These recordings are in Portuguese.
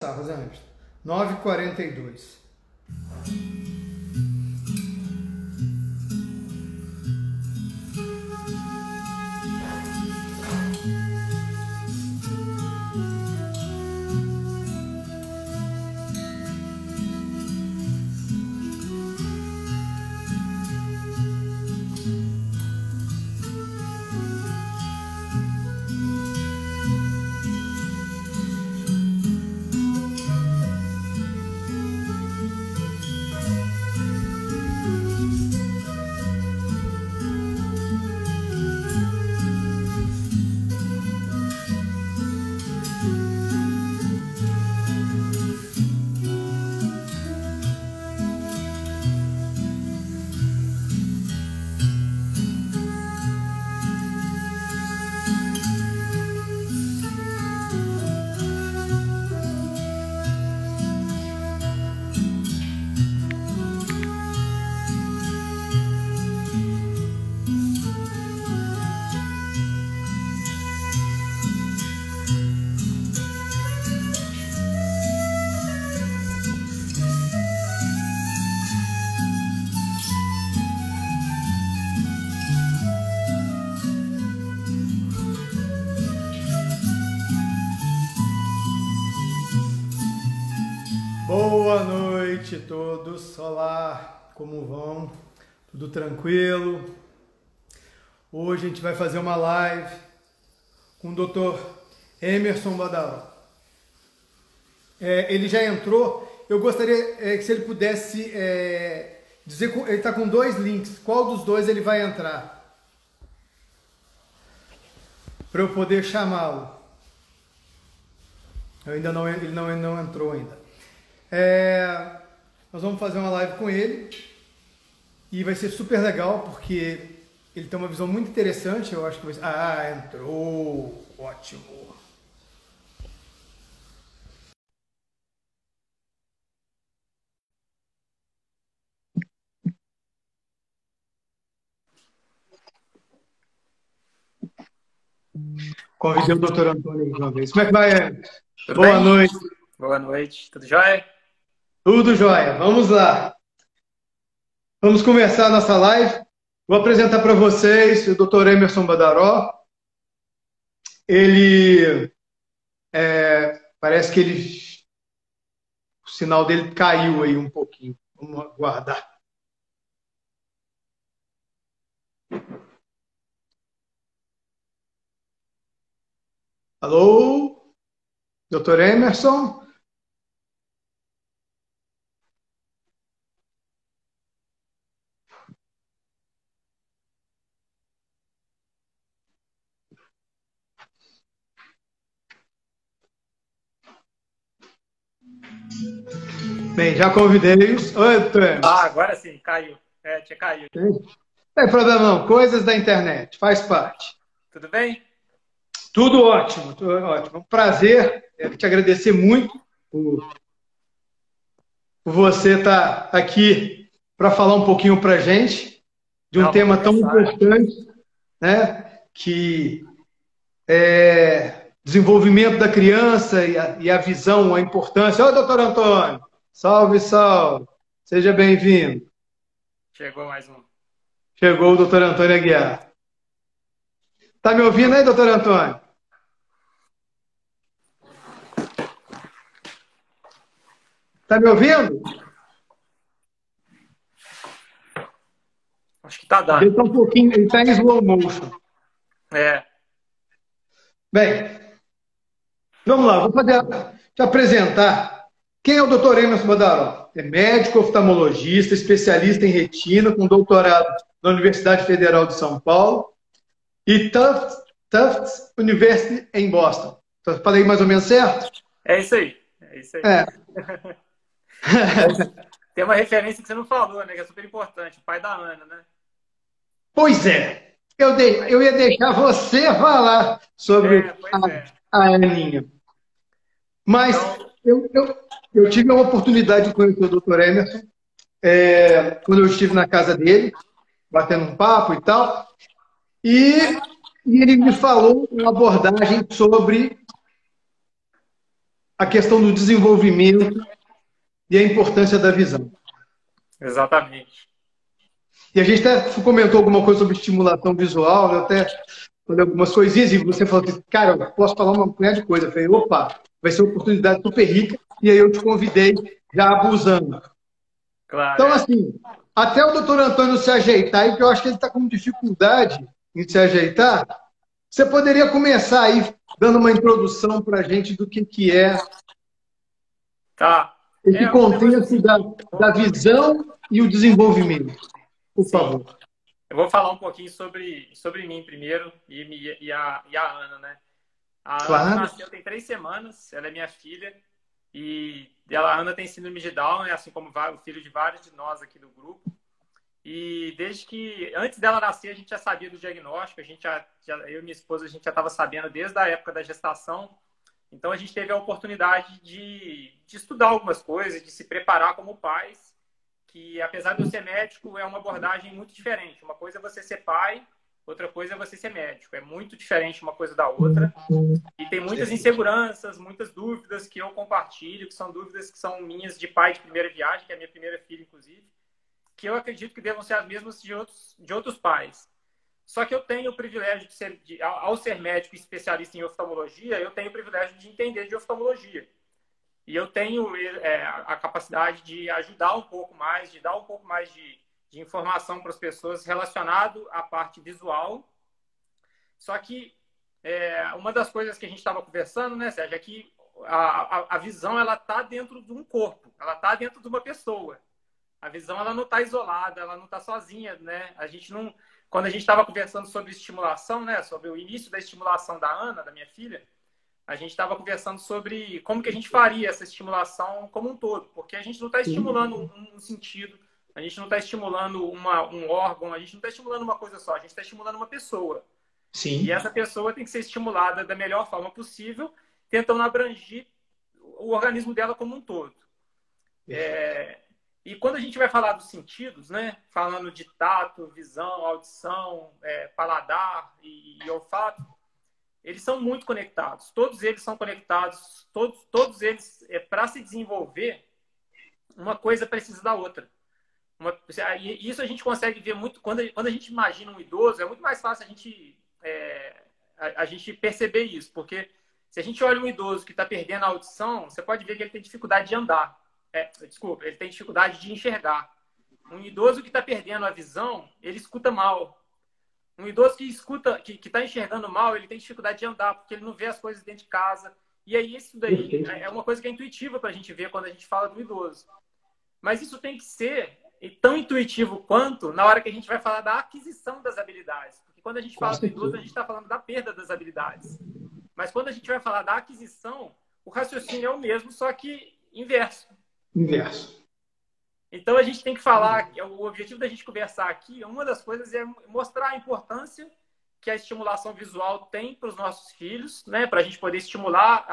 Rosa 9h42. Tudo tranquilo? Hoje a gente vai fazer uma live com o Dr. Emerson Badaró. É, ele já entrou, eu gostaria é, que se ele pudesse é, dizer, ele está com dois links, qual dos dois ele vai entrar? Para eu poder chamá-lo. Eu ainda não, ele não, não entrou ainda. É, nós vamos fazer uma live com ele e vai ser super legal porque ele tem uma visão muito interessante. Eu acho que vai ser... Ah, entrou! Ótimo! Convidei o doutor Antônio mais uma vez. Como é que vai? Tudo Boa bem? noite. Boa noite. Tudo jóia? Tudo jóia. Vamos lá. Vamos a nossa live. Vou apresentar para vocês o Dr. Emerson Badaró. Ele é, parece que ele o sinal dele caiu aí um pouquinho. Vamos aguardar. Alô? Dr. Emerson? Bem, já convidei-os. Oi, doutor Emerson. Ah, agora sim, caiu. É, tinha caído. Não tem problema não, coisas da internet, faz parte. Tudo bem? Tudo ótimo, tudo ótimo. Um prazer, quero te agradecer muito por, por você estar aqui para falar um pouquinho para gente de um Não, tema tão importante, né? Que é desenvolvimento da criança e a, e a visão, a importância. Ô, doutor Antônio, salve, salve. Seja bem-vindo. Chegou mais um. Chegou o doutor Antônio Aguiar. Tá me ouvindo aí, doutor Antônio? Tá me ouvindo? Acho que tá dando. Ele tá um pouquinho, ele tá em slow motion. É. Bem, vamos lá, vou fazer, te apresentar. Quem é o doutor Emerson Badaró? É médico oftalmologista, especialista em retina, com doutorado na Universidade Federal de São Paulo e Tufts, Tufts University em Boston. Então, Falei mais ou menos certo? É isso aí. É isso aí. É. Tem uma referência que você não falou, né? Que é super importante. O pai da Ana, né? Pois é, eu, dei, eu ia deixar você falar sobre É, pois é. a, a Aninha. Mas Então- eu, eu, eu tive a oportunidade de conhecer o Dr. Emerson é, quando eu estive na casa dele, batendo um papo e tal. E, e ele me falou uma abordagem sobre a questão do desenvolvimento e a importância da visão. Exatamente. E a gente até comentou alguma coisa sobre estimulação visual, né? até falei algumas coisinhas, e você falou assim, cara, eu posso falar uma punhada de coisa. Eu falei, opa, vai ser uma oportunidade super rica, e aí eu te convidei já abusando. Claro. Então, assim, até o doutor Antônio se ajeitar, e que eu acho que ele está com dificuldade em se ajeitar, você poderia começar aí dando uma introdução para a gente do que, que é tá. esse é, contexto da, da visão e o desenvolvimento. Por Sim. favor. Eu vou falar um pouquinho sobre, sobre mim primeiro e, e, a, e a Ana, né? A claro. Ana nasceu tem três semanas, ela é minha filha. E ela, a Ana tem síndrome de Down, né? assim como o filho de vários de nós aqui do grupo. E desde que, antes dela nascer, a gente já sabia do diagnóstico, a gente já, já eu e minha esposa, a gente já estava sabendo desde a época da gestação. Então a gente teve a oportunidade de, de estudar algumas coisas, de se preparar como pais, que apesar de eu ser médico, é uma abordagem muito diferente. Uma coisa é você ser pai, outra coisa é você ser médico. É muito diferente uma coisa da outra. E tem muitas inseguranças, muitas dúvidas que eu compartilho, que são dúvidas que são minhas de pai de primeira viagem, que é a minha primeira filha, inclusive, que eu acredito que devam ser as mesmas de outros, de outros pais. Só que eu tenho o privilégio de ser, de, ao ser médico e especialista em oftalmologia, eu tenho o privilégio de entender de oftalmologia. E eu tenho é, a capacidade de ajudar um pouco mais, de dar um pouco mais de, de informação para as pessoas relacionado à parte visual. Só que é, uma das coisas que a gente estava conversando, né, Sérgio, é que a, a, visão ela está dentro de um corpo, ela está dentro de uma pessoa. A visão ela não está isolada, ela não está sozinha, né? A gente não, quando a gente estava conversando sobre estimulação, né, sobre o início da estimulação da Ana, da minha filha, a gente estava conversando sobre como que a gente faria essa estimulação como um todo, porque a gente não está estimulando um, um sentido, a gente não está estimulando uma, um órgão, a gente não está estimulando uma coisa só, a gente está estimulando uma pessoa. Sim. E essa pessoa tem que ser estimulada da melhor forma possível, tentando abranger o organismo dela como um todo. É, e quando a gente vai falar dos sentidos, né, falando de tato, visão, audição, é, paladar e, e olfato, eles são muito conectados. Todos eles são conectados. Todos, todos eles, é, para se desenvolver, uma coisa precisa da outra. Uma, e isso a gente consegue ver muito quando, quando a gente imagina um idoso, é muito mais fácil a gente, é, a, a, gente perceber isso, porque se a gente olha um idoso que está perdendo a audição, você pode ver que ele tem dificuldade de andar. É, desculpa, ele tem dificuldade de enxergar. Um idoso que está perdendo a visão, ele escuta mal. Um idoso que escuta, que está enxergando mal, ele tem dificuldade de andar, porque ele não vê as coisas dentro de casa. E aí, isso daí é uma coisa que é intuitiva para a gente ver quando a gente fala do idoso. Mas isso tem que ser tão intuitivo quanto na hora que a gente vai falar da aquisição das habilidades. Porque quando a gente fala do idoso, a gente está falando da perda das habilidades. Mas quando a gente vai falar da aquisição, o raciocínio é o mesmo, só que inverso. Inverso. Então a gente tem que falar, o objetivo da gente conversar aqui, uma das coisas é mostrar a importância que a estimulação visual tem para os nossos filhos, né? Para a gente poder estimular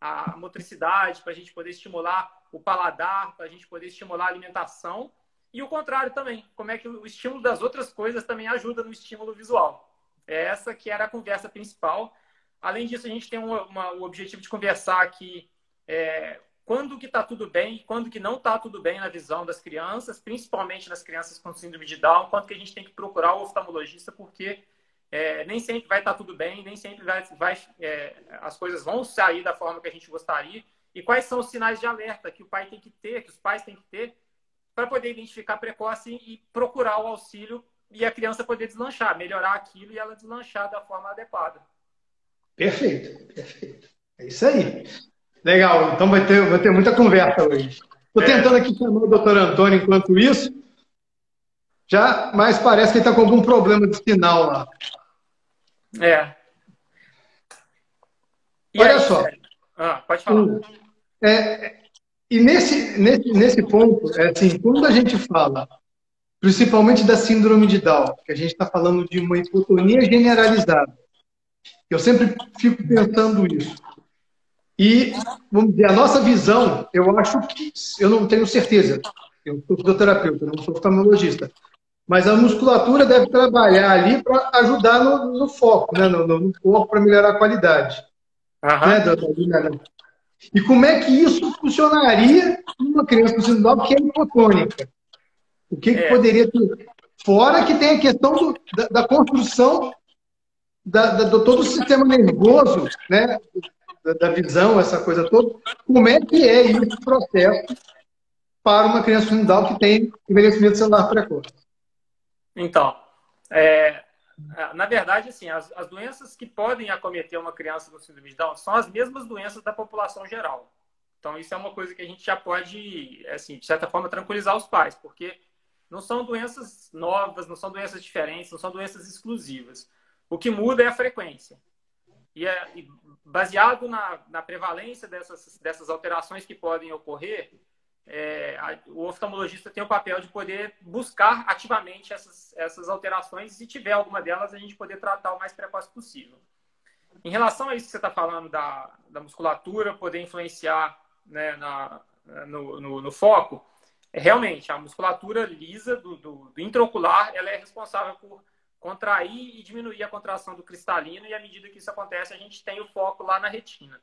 a, a motricidade, para a gente poder estimular o paladar, para a gente poder estimular a alimentação. E o contrário também, como é que o estímulo das outras coisas também ajuda no estímulo visual. É essa que era a conversa principal. Além disso, a gente tem uma, uma, o objetivo de conversar aqui é, quando que está tudo bem e quando que não está tudo bem na visão das crianças, principalmente nas crianças com síndrome de Down, quando que a gente tem que procurar o oftalmologista, porque é, nem sempre vai estar tá tudo bem, nem sempre vai, vai é, as coisas vão sair da forma que a gente gostaria. E quais são os sinais de alerta que o pai tem que ter, que os pais têm que ter, para poder identificar precoce e procurar o auxílio e a criança poder deslanchar, melhorar aquilo e ela deslanchar da forma adequada. Perfeito, perfeito. É isso aí. Legal, então vai ter, vai ter muita conversa hoje. Estou é. tentando aqui chamar o doutor Antônio enquanto isso, já, mas parece que ele está com algum problema de sinal lá. É. E Olha aí, só. Ah, pode falar. É, e nesse, nesse, nesse ponto, é assim, quando a gente fala, principalmente da síndrome de Down, que a gente está falando de uma hipotonia generalizada, eu sempre fico pensando isso. E, vamos dizer, a nossa visão, eu acho que, eu não tenho certeza, eu sou fisioterapeuta, não sou oftalmologista, mas a musculatura deve trabalhar ali para ajudar no, no, foco, né? no, no corpo, para melhorar a qualidade. Uhum. Né, E como é que isso funcionaria numa criança com síndrome Down que é hipotônica? O que, é. que poderia ter? Fora que tem a questão do, da, da, construção da, da, do todo o sistema nervoso, né? Da, da, visão, essa coisa toda. Como é que é esse processo para uma criança com Down que tem envelhecimento celular precoce? Então, é, na verdade, assim, as, as, doenças que podem acometer uma criança com síndrome de Down são as mesmas doenças da população geral. Então, isso é uma coisa que a gente já pode, assim, de certa forma, tranquilizar os pais, porque não são doenças novas, não são doenças diferentes, não são doenças exclusivas. O que muda é a frequência. E, é, e baseado na, na prevalência dessas, dessas alterações que podem ocorrer, é, a, o oftalmologista tem o papel de poder buscar ativamente essas, essas alterações e, se tiver alguma delas, a gente poder tratar o mais precoce possível. Em relação a isso que você está falando da, da musculatura poder influenciar né, na, no, no, no foco, é, realmente, a musculatura lisa do, do, do, intraocular, ela é responsável por contrair e diminuir a contração do cristalino, e à medida que isso acontece, a gente tem o foco lá na retina.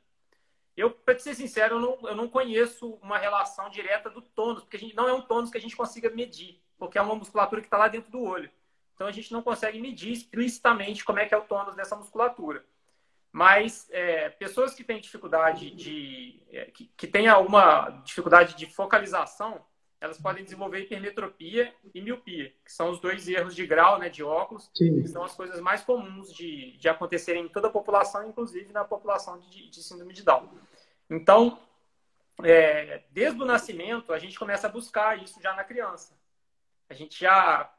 Eu, para ser sincero, eu não, eu não conheço uma relação direta do tônus, porque a gente, não é um tônus que a gente consiga medir, porque é uma musculatura que está lá dentro do olho. Então, a gente não consegue medir explicitamente como é que é o tônus dessa musculatura. Mas é, pessoas que têm dificuldade de... É, que, que têm alguma dificuldade de focalização, elas podem desenvolver hipermetropia e miopia, que são os dois erros de grau né, de óculos, Sim. que são as coisas mais comuns de, de acontecerem em toda a população, inclusive na população de, de síndrome de Down. Então, é, desde o nascimento, a gente começa a buscar isso já na criança. A gente já,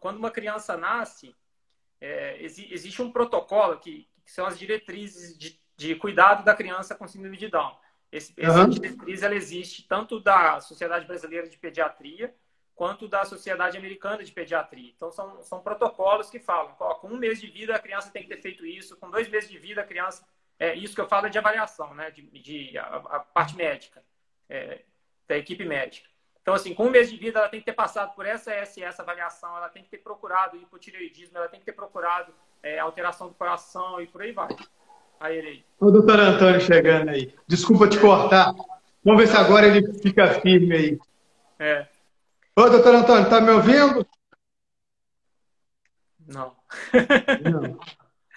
quando uma criança nasce, é, existe um protocolo que, que são as diretrizes de, de cuidado da criança com síndrome de Down. Esse, essa uhum. diretriz ela existe tanto da Sociedade Brasileira de Pediatria quanto da Sociedade Americana de Pediatria. Então, são, são protocolos que falam, ó, com um mês de vida a criança tem que ter feito isso, com dois meses de vida a criança... É, isso que eu falo é de avaliação, né? de, de a, a parte médica, é, da equipe médica. Então, assim, com um mês de vida, ela tem que ter passado por essa, essa essa avaliação, ela tem que ter procurado hipotireoidismo, ela tem que ter procurado é, alteração do coração e por aí vai. Aí. O doutor Antônio chegando aí. Desculpa te cortar. Vamos ver se agora ele fica firme aí. É. Ô, doutor Antônio, tá me ouvindo? Não. Não.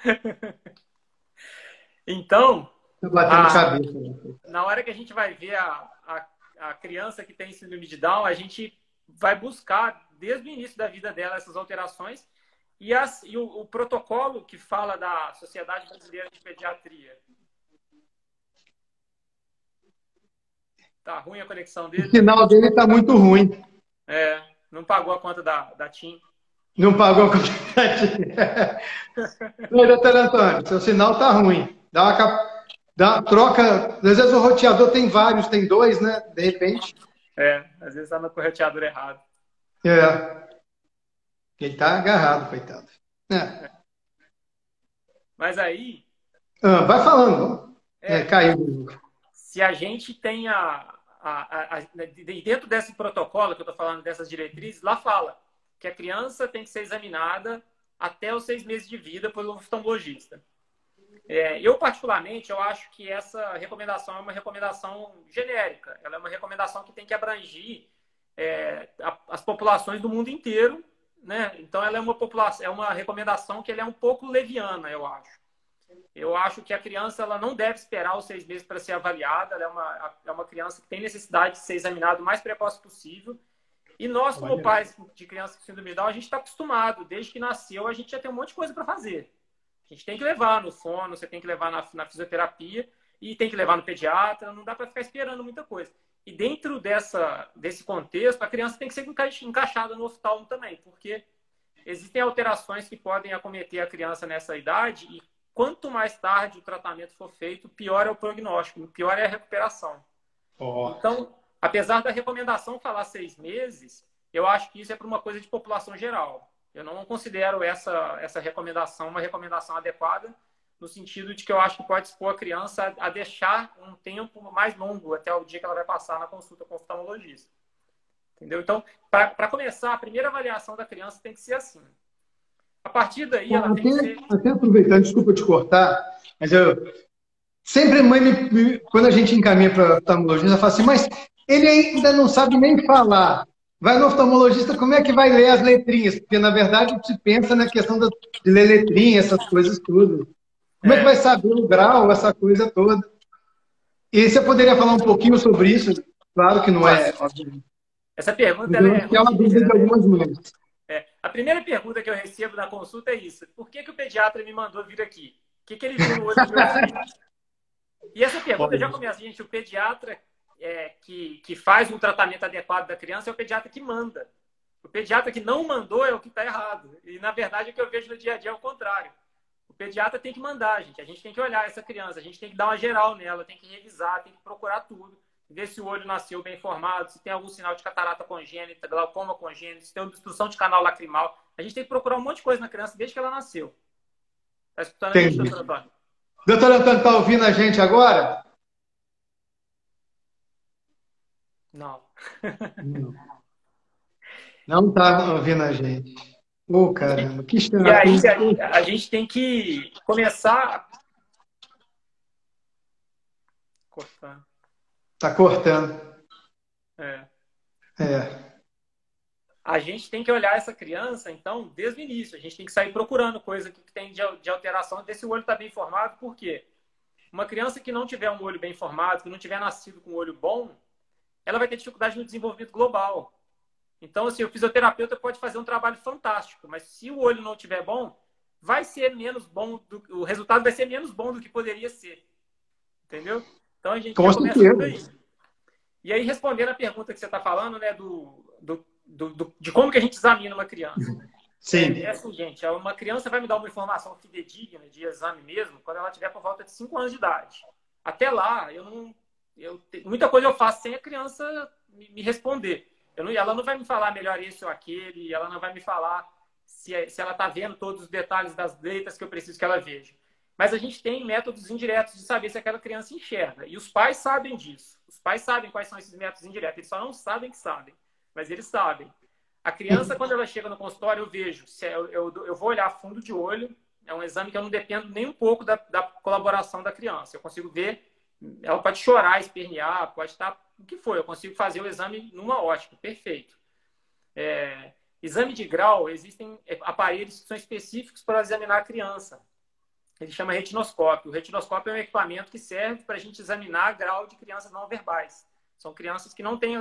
então. A. Né? Na hora que a gente vai ver a, a, a criança que tem síndrome de Down, a gente vai buscar, desde o início da vida dela, essas alterações e, as, e o, o, protocolo que fala da Sociedade Brasileira de Pediatria. Tá ruim a conexão dele? O sinal dele está muito ruim. É, não pagou a conta da, da TIM. Não pagou a conta da TIM. Não, doutor Antônio, seu sinal está ruim. Dá uma, dá uma troca. Às vezes o roteador tem vários, tem dois, né? De repente. É, às vezes está no roteador errado. É. Ele está agarrado, coitado. É. Mas aí. Ah, vai falando. É, é, caiu. Se a gente tem a, a, a, a, Dentro desse protocolo que eu estou falando, dessas diretrizes, lá fala que a criança tem que ser examinada até os seis meses de vida pelo oftalmologista. É, eu, particularmente, eu acho que essa recomendação é uma recomendação genérica. Ela é uma recomendação que tem que abranger é, as populações do mundo inteiro né? Então ela é uma população, é uma recomendação que ela é um pouco leviana, eu acho. Eu acho que a criança ela não deve esperar os seis meses para ser avaliada. Ela é uma, é uma criança que tem necessidade de ser examinada o mais precoce possível. E nós, como pais de crianças com síndrome de Down, a gente está acostumado. Desde que nasceu, a gente já tem um monte de coisa para fazer. A gente tem que levar no fono, você tem que levar na, na fisioterapia e tem que levar no pediatra. Não dá para ficar esperando muita coisa. E dentro dessa, desse contexto, a criança tem que ser encaixada no oftalmo também, porque existem alterações que podem acometer a criança nessa idade e quanto mais tarde o tratamento for feito, pior é o prognóstico, pior é a recuperação. Oh. Então, apesar da recomendação falar seis meses, eu acho que isso é para uma coisa de população geral. Eu não considero essa, essa recomendação uma recomendação adequada, no sentido de que eu acho que pode expor a criança a deixar um tempo mais longo até o dia que ela vai passar na consulta com o oftalmologista. Entendeu? Então, para começar, a primeira avaliação da criança tem que ser assim. A partir daí, ela até, tem que ser... Até aproveitando, desculpa te cortar, mas eu, sempre a mãe, me, quando a gente encaminha para oftalmologista, fala assim, mas ele ainda não sabe nem falar. Vai no oftalmologista, como é que vai ler as letrinhas? Porque, na verdade, se pensa na questão de ler letrinha, essas coisas tudo. Como é, é que vai saber o grau, essa coisa toda? E você poderia falar um pouquinho sobre isso? Claro que não é. Essa pergunta é, é uma dúvida de né? algumas mães. É, a primeira pergunta que eu recebo na consulta é isso: por que, que o pediatra me mandou vir aqui? O que, que ele viu no olho do meu filho? E essa pergunta já começa, gente. O pediatra é, que, que faz um tratamento adequado da criança é o pediatra que manda. O pediatra que não mandou é o que está errado. E, na verdade, o que eu vejo no dia a dia é o contrário. O pediatra tem que mandar, gente. A gente tem que olhar essa criança, a gente tem que dar uma geral nela, tem que revisar, tem que procurar tudo ver se o olho nasceu bem formado, se tem algum sinal de catarata congênita, glaucoma congênito, se tem obstrução de canal lacrimal. A gente tem que procurar um monte de coisa na criança desde que ela nasceu. Está escutando a gente, doutor Antônio? Doutor Antônio, está ouvindo a gente agora? Não. Não está ouvindo a gente. Ô, oh, caramba, que estranho. E aí, a, a gente tem que começar. Cortando. Tá cortando. É. É. A gente tem que olhar essa criança, então, desde o início. A gente tem que sair procurando coisa que tem de alteração desse olho tá bem formado. Por quê? Uma criança que não tiver um olho bem formado, que não tiver nascido com um olho bom, ela vai ter dificuldade no desenvolvimento global. Então, assim, o fisioterapeuta pode fazer um trabalho fantástico, mas se o olho não tiver bom, vai ser menos bom, do, o resultado vai ser menos bom do que poderia ser. Entendeu? Então a gente Com começa por aí. E aí, respondendo a pergunta que você está falando, né, do, do, do, do, de como que a gente examina uma criança. Sim. É, é assim, gente, é uma criança vai me dar uma informação fidedigna de exame mesmo quando ela tiver por volta de 5 anos de idade. Até lá, eu não. Eu, muita coisa eu faço sem a criança me, me responder. Não, ela não vai me falar melhor isso ou aquele, ela não vai me falar se, é, se ela está vendo todos os detalhes das letras que eu preciso que ela veja. Mas a gente tem métodos indiretos de saber se aquela criança enxerga. E os pais sabem disso. Os pais sabem quais são esses métodos indiretos. Eles só não sabem que sabem, mas eles sabem. A criança, quando ela chega no consultório, eu vejo. É, eu, eu, eu, vou olhar fundo de olho. É um exame que eu não dependo nem um pouco da, da colaboração da criança. Eu consigo ver. Ela pode chorar, espernear, pode estar. O que for. Eu consigo fazer o exame numa ótica. Perfeito. É, exame de grau, existem aparelhos que são específicos para examinar a criança ele chama retinoscópio. O retinoscópio é um equipamento que serve para a gente examinar grau de crianças não verbais. São crianças que não têm,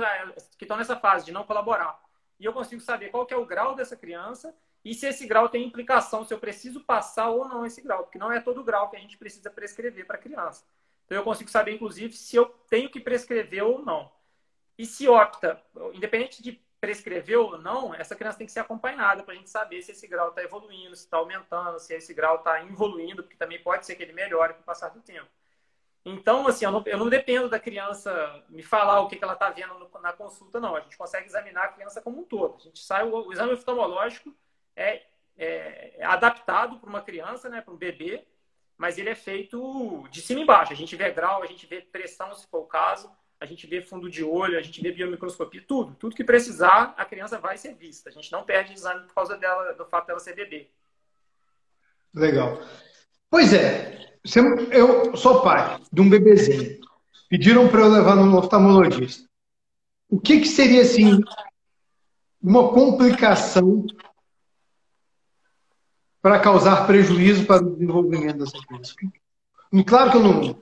que estão nessa fase de não colaborar. E eu consigo saber qual é o grau dessa criança e se esse grau tem implicação, se eu preciso passar ou não esse grau, porque não é todo grau que a gente precisa prescrever para a criança. Então eu consigo saber, inclusive, se eu tenho que prescrever ou não. E se opta, independente de prescreveu ou não, essa criança tem que ser acompanhada para a gente saber se esse grau está evoluindo, se está aumentando, se esse grau está evoluindo, porque também pode ser que ele melhore com o passar do tempo. Então, assim, eu não, eu não dependo da criança me falar o que, que ela está vendo no, na consulta, não. A gente consegue examinar a criança como um todo. A gente sai, o, o exame oftalmológico é, é, é adaptado para uma criança, né, para um bebê, mas ele é feito de cima e embaixo. A gente vê grau, a gente vê pressão, se for o caso, a gente vê fundo de olho, a gente vê biomicroscopia, tudo. Tudo que precisar, a criança vai ser vista. A gente não perde exame por causa dela, do fato dela ser bebê. Legal. Pois é, eu sou pai de um bebezinho. Pediram para eu levar no oftalmologista. O que, que seria, assim, uma complicação para causar prejuízo para o desenvolvimento dessa criança? E claro que eu não.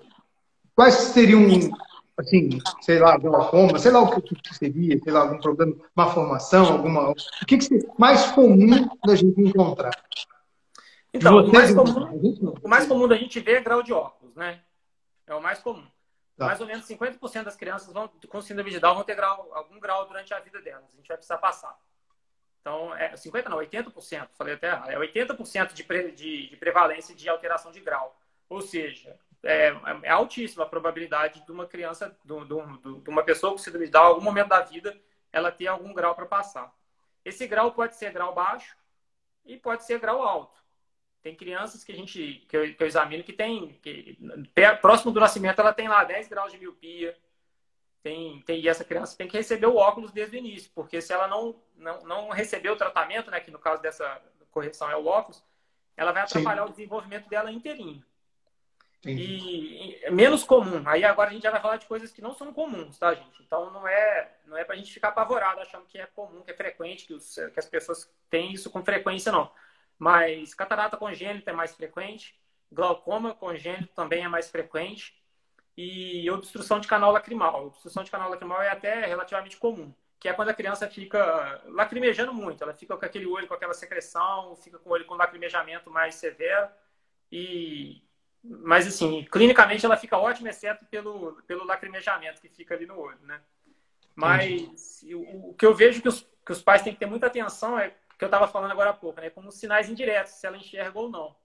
Quais seriam assim, sei lá, glaucoma, sei lá o que, que, seria, sei lá, algum problema, má formação, alguma. O que, que seria mais comum da gente encontrar? Então, o mais, comum, o mais comum da gente ver é grau de óculos, né? É o mais comum. Tá. Mais ou menos 50% das crianças vão, com síndrome de Down vão ter grau, algum grau durante a vida delas. A gente vai precisar passar. Então, é 50% não, 80%, falei até errado. É 80% de, pre, de, de prevalência de alteração de grau. Ou seja, é, é altíssima a probabilidade de uma criança, de, de, de uma pessoa com síndrome de Down, em algum momento da vida, ela ter algum grau para passar. Esse grau pode ser grau baixo e pode ser grau alto. Tem crianças que a gente que eu, que eu examino que tem que, próximo do nascimento ela tem lá 10 graus de miopia. Tem, tem, e essa criança tem que receber o óculos desde o início, porque se ela não, não, não receber o tratamento, né, que no caso dessa correção é o óculos, ela vai atrapalhar Sim. o desenvolvimento dela inteirinho. E, e menos comum. Aí agora a gente já vai falar de coisas que não são comuns, tá, gente? Então não é, não é pra gente ficar apavorado achando que é comum, que é frequente, que, os, que as pessoas têm isso com frequência, não. Mas catarata congênita é mais frequente, glaucoma congênito também é mais frequente e obstrução de canal lacrimal. Obstrução de canal lacrimal é até relativamente comum, que é quando a criança fica lacrimejando muito, ela fica com aquele olho com aquela secreção, fica com o olho com lacrimejamento mais severo e mas assim, clinicamente ela fica ótima exceto pelo pelo lacrimejamento que fica ali no olho, né? Mas o, o, que eu vejo que os, que os pais têm que ter muita atenção é que eu estava falando agora há pouco, né? Como sinais indiretos, se ela enxerga ou não.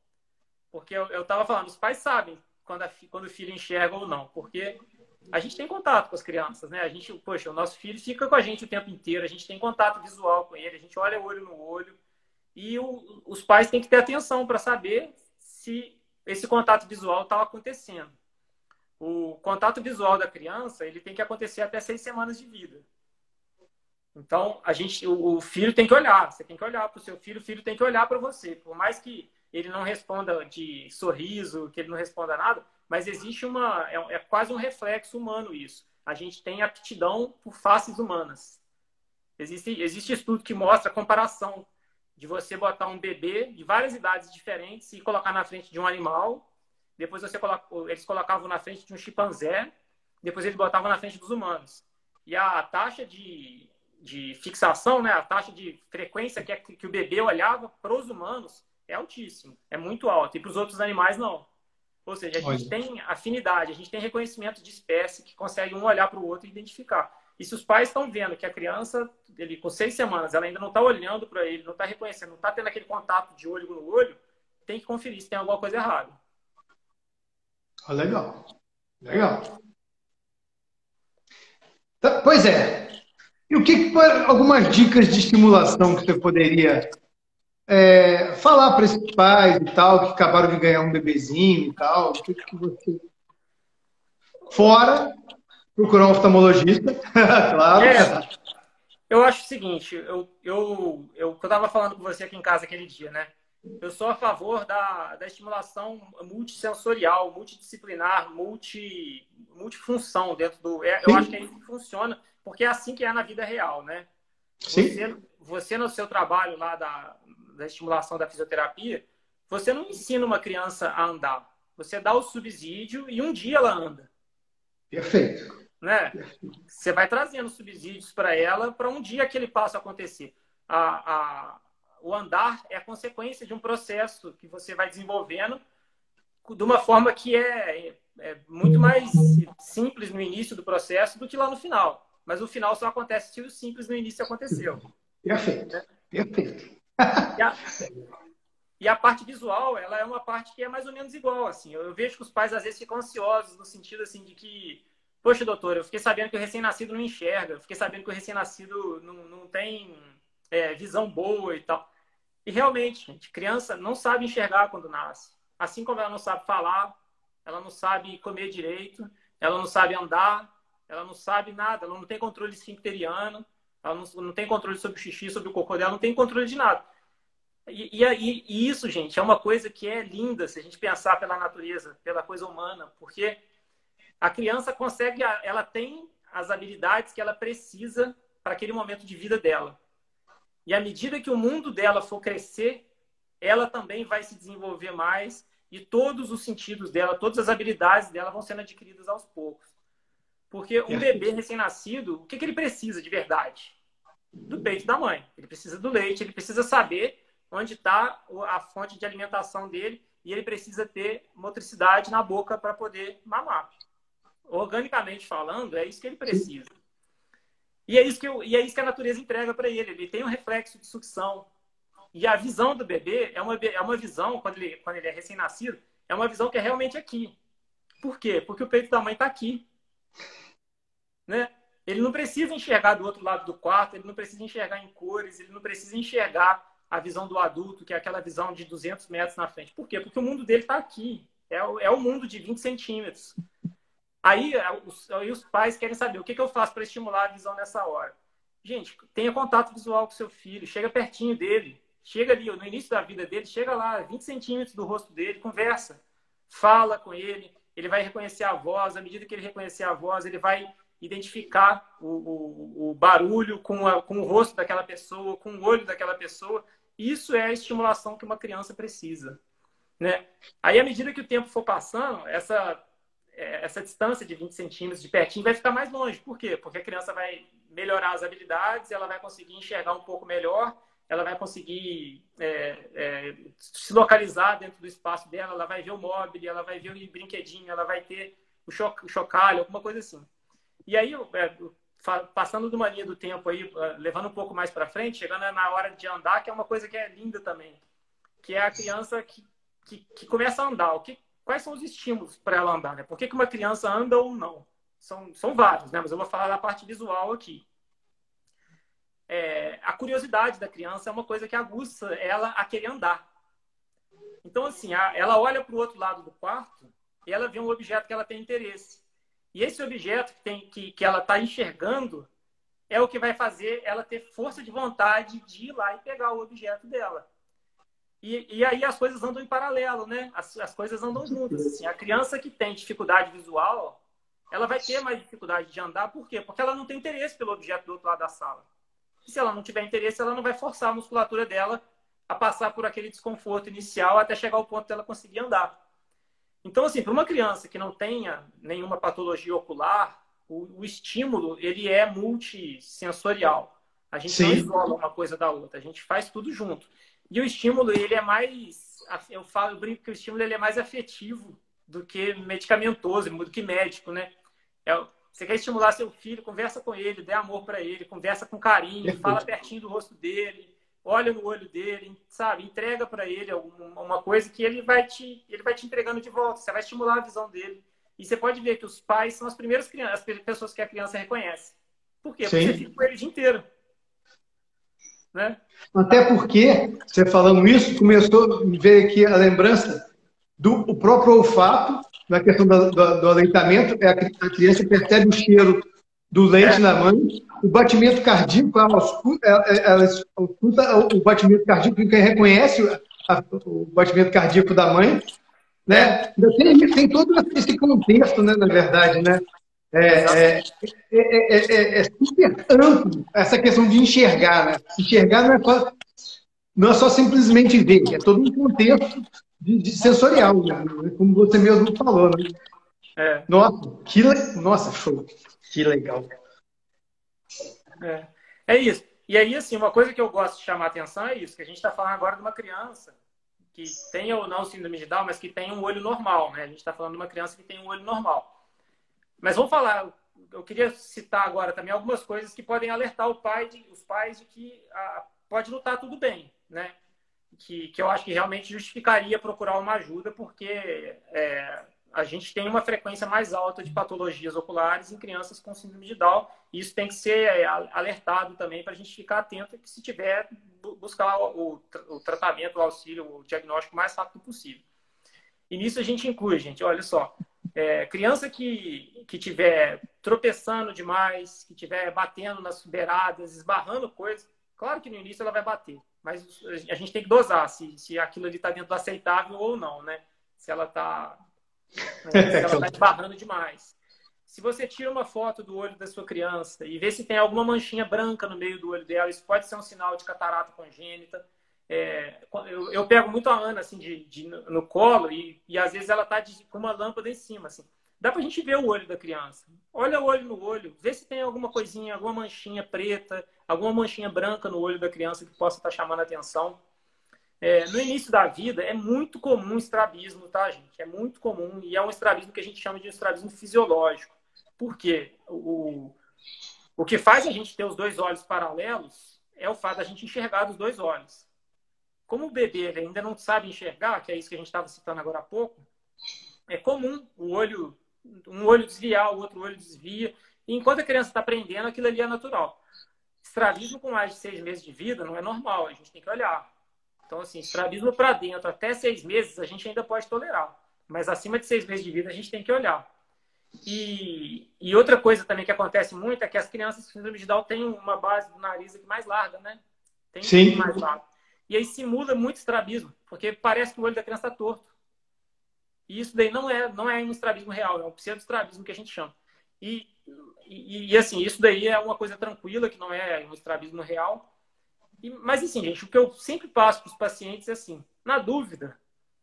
Porque eu estava falando, os pais sabem quando, a, quando o filho enxerga ou não, porque a gente tem contato com as crianças, né? A gente, poxa, o nosso filho fica com a gente o tempo inteiro, a gente tem contato visual com ele, a gente olha olho no olho, e o, os pais têm que ter atenção para saber se esse contato visual está acontecendo. O contato visual da criança ele tem que acontecer até seis semanas de vida. Então a gente, o, o filho tem que olhar. Você tem que olhar para o seu filho, o filho tem que olhar para você. Por mais que ele não responda de sorriso, que ele não responda nada, mas existe uma. É, é quase um reflexo humano isso. A gente tem aptidão por faces humanas. Existe, existe estudo que mostra a comparação de você botar um bebê de várias idades diferentes e colocar na frente de um animal. Depois você coloca, eles colocavam na frente de um chimpanzé. Depois eles botavam na frente dos humanos. E a taxa de, de fixação, né, a taxa de frequência que, é, que o bebê olhava para os humanos é altíssimo, é muito alto. E para os outros animais, não. Ou seja, a gente tem afinidade, a gente tem reconhecimento de espécie que consegue um olhar para o outro e identificar. E se os pais estão vendo que a criança, ele com seis semanas, ela ainda não está olhando para ele, não está reconhecendo, não está tendo aquele contato de olho no olho, tem que conferir se tem alguma coisa errada. Ah, legal. Legal. Tá, pois é. E o que, algumas dicas de estimulação que você poderia é, falar para esses pais e tal, que acabaram de ganhar um bebezinho e tal, o que, que você. Fora procurar um oftalmologista, claro. É, eu acho o seguinte, eu, eu, eu, eu estava falando com você aqui em casa aquele dia, né? Eu sou a favor da, da estimulação multissensorial, multidisciplinar, multi, multifunção dentro do. É, eu acho que é isso que funciona, porque é assim que é na vida real, né? Sim. Você, você no seu trabalho lá da, da estimulação da fisioterapia, você não ensina uma criança a andar. Você dá o subsídio e um dia ela anda. Perfeito. Né? Você vai trazendo subsídios para ela para um dia aquele passo acontecer. A, a, o andar é a consequência de um processo que você vai desenvolvendo de uma forma que é, é, é muito mais simples no início do processo do que lá no final. Mas o final só acontece se o simples no início aconteceu. Perfeito. Né? Perfeito. E a, e a, parte visual, ela é uma parte que é mais ou menos igual, assim. Eu, eu, vejo que os pais às vezes ficam ansiosos no sentido assim de que, poxa, doutor, eu fiquei sabendo que o recém-nascido não enxerga, eu fiquei sabendo que o recém-nascido não, não tem é, visão boa e tal. E realmente, gente, criança não sabe enxergar quando nasce. Assim como ela não sabe falar, ela não sabe comer direito, ela não sabe andar, ela não sabe nada, ela não tem controle esfincteriano. Ela não, não tem controle sobre o xixi, sobre o cocô dela, não tem controle de nada. E, e, e, isso, gente, é uma coisa que é linda se a gente pensar pela natureza, pela coisa humana, porque a criança consegue, ela tem as habilidades que ela precisa para aquele momento de vida dela. E à medida que o mundo dela for crescer, ela também vai se desenvolver mais e todos os sentidos dela, todas as habilidades dela vão sendo adquiridas aos poucos. Porque um bebê recém-nascido, o que, que ele precisa de verdade? Do peito da mãe. Ele precisa do leite, ele precisa saber onde está a fonte de alimentação dele e ele precisa ter motricidade na boca para poder mamar. Organicamente falando, é isso que ele precisa. E é isso que, eu, e é isso que a natureza entrega para ele. Ele tem um reflexo de sucção. E a visão do bebê é uma, é uma visão, quando ele, quando ele é recém-nascido, é uma visão que é realmente aqui. Por quê? Porque o peito da mãe está aqui. Né? Ele não precisa enxergar do outro lado do quarto, ele não precisa enxergar em cores, ele não precisa enxergar a visão do adulto, que é aquela visão de 200 metros na frente. Por quê? Porque o mundo dele está aqui. É o, é o mundo de 20 centímetros. Aí os, aí os pais querem saber o que, que eu faço para estimular a visão nessa hora. Gente, tenha contato visual com seu filho, chega pertinho dele, chega ali no início da vida dele, chega lá, 20 centímetros do rosto dele, conversa. fala com ele, ele vai reconhecer a voz, à medida que ele reconhecer a voz, ele vai identificar o, o, o barulho com, a, com o rosto daquela pessoa, com o olho daquela pessoa. Isso é a estimulação que uma criança precisa. Né? Aí, à medida que o tempo for passando, essa, é, essa distância de 20 centímetros de pertinho vai ficar mais longe. Por quê? Porque a criança vai melhorar as habilidades, ela vai conseguir enxergar um pouco melhor, ela vai conseguir é, é, se localizar dentro do espaço dela, ela vai ver o móvel, ela vai ver o brinquedinho, ela vai ter o, cho o chocalho, alguma coisa assim. E aí, é, passando uma linha do tempo aí, é, levando um pouco mais para frente, chegando na hora de andar, que é uma coisa que é linda também, que é a criança que, que, que começa a andar. O que, quais são os estímulos para ela andar? Né? Por que, que uma criança anda ou não? São, são vários, né? mas eu vou falar da parte visual aqui. É, a curiosidade da criança é uma coisa que aguça ela a querer andar. Então, assim, a, ela olha para o outro lado do quarto e ela vê um objeto que ela tem interesse. E esse objeto que, tem, que, que ela está enxergando é o que vai fazer ela ter força de vontade de ir lá e pegar o objeto dela. E, e aí as coisas andam em paralelo, né? As, as coisas andam juntas. Assim. A criança que tem dificuldade visual, ela vai ter mais dificuldade de andar. Por quê? Porque ela não tem interesse pelo objeto do outro lado da sala. E se ela não tiver interesse, ela não vai forçar a musculatura dela a passar por aquele desconforto inicial até chegar ao ponto dela conseguir andar. Então, assim, para uma criança que não tenha nenhuma patologia ocular, o, o estímulo ele é multissensorial. A gente Sim. não isola uma coisa da outra, a gente faz tudo junto. E o estímulo ele é mais, eu falo, eu brinco que o estímulo ele é mais afetivo do que medicamentoso, do que médico, né? É, você quer estimular seu filho, conversa com ele, dê amor para ele, conversa com carinho, fala pertinho do rosto dele, olha no olho dele, sabe? Entrega para ele uma coisa que ele vai te ele vai te entregando de volta. Você vai estimular a visão dele. E você pode ver que os pais são as primeiras crianças, as pessoas que a criança reconhece. Por quê? Porque Sim. você fica com ele o dia inteiro. Né? Até porque, você falando isso, começou a ver aqui a lembrança do o próprio olfato, na questão do, do, do aleitamento, é a, a criança percebe o cheiro do leite é. na mãe, o batimento cardíaco, ela escuta, ela escuta o batimento cardíaco, quem reconhece o batimento cardíaco da mãe, né? Tem, tem todo esse contexto, né, na verdade, né? É, é, é, é, super amplo essa questão de enxergar, né? Enxergar não é só, não é só simplesmente ver, é todo um contexto de, de sensorial, né? como você mesmo falou, né? Nossa, que nossa, show, que legal. É. é isso. E aí, assim, uma coisa que eu gosto de chamar a atenção é isso, que a gente está falando agora de uma criança que tem ou não síndrome de Down, mas que tem um olho normal, né? A gente está falando de uma criança que tem um olho normal. Mas vamos falar, eu queria citar agora também algumas coisas que podem alertar o pai de, os pais de que ah, pode lutar tudo bem, né? Que, que eu acho que realmente justificaria procurar uma ajuda, porque é, a gente tem uma frequência mais alta de patologias oculares em crianças com síndrome de Down. E isso tem que ser é, alertado também para a gente ficar atento que se tiver, buscar o, o, tratamento, o auxílio, o diagnóstico mais rápido possível. E nisso a gente inclui, gente, olha só, é, criança que, que tiver tropeçando demais, que tiver batendo nas beiradas, esbarrando coisas, claro que no início ela vai bater, mas a gente tem que dosar se, se aquilo ali está dentro do aceitável ou não, né? Se ela está né? ela está esbarrando demais. Se você tira uma foto do olho da sua criança e vê se tem alguma manchinha branca no meio do olho dela, isso pode ser um sinal de catarata congênita. É, eu, eu, pego muito a Ana assim de, de no colo e, e, às vezes ela está com uma lâmpada em cima. Assim. Dá para a gente ver o olho da criança. Olha o olho no olho, vê se tem alguma coisinha, alguma manchinha preta, alguma manchinha branca no olho da criança que possa estar tá chamando a atenção. É, no início da vida é muito comum estrabismo, tá, gente? É muito comum e é um estrabismo que a gente chama de estrabismo fisiológico. Por quê? O, o que faz a gente ter os dois olhos paralelos é o fato da gente enxergar dos dois olhos. Como o bebê ainda não sabe enxergar, que é isso que a gente estava citando agora há pouco, é comum o olho, um olho desviar, o outro olho desvia. E enquanto a criança está aprendendo, aquilo ali é natural. Estrabismo com mais de seis meses de vida não é normal, a gente tem que olhar. Então, assim, estrabismo para dentro até seis meses a gente ainda pode tolerar. Mas acima de seis meses de vida a gente tem que olhar. E, e outra coisa também que acontece muito é que as crianças com síndrome de Down têm uma base do nariz mais larga, né? Tem Sim. mais largo. E aí simula muito estrabismo, porque parece que o olho da criança está torto. E isso daí não é, não é um estrabismo real, é um pseudo-estrabismo que a gente chama. E, e, e, assim, isso daí é uma coisa tranquila, que não é um estrabismo real. E, mas assim, gente, o que eu sempre passo para os pacientes é assim, na dúvida,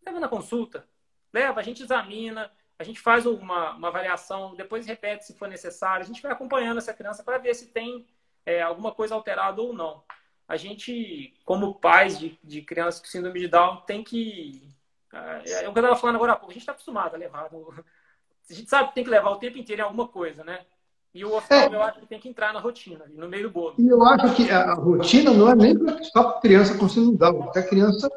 leva na consulta, leva, a gente examina, a gente faz uma, uma avaliação, depois repete se for necessário, a gente vai acompanhando essa criança para ver se tem é, alguma coisa alterada ou não. A gente, como pais de, de crianças com síndrome de Down, tem que. É, é o que eu estava falando agora há pouco, a gente está acostumado a levar. A gente sabe que tem que levar o tempo inteiro em alguma coisa, né? E o oftalmo, é. eu acho que tem que entrar na rotina, no meio do bolo. E eu acho que a rotina não é nem só para criança com síndrome de Down, é criança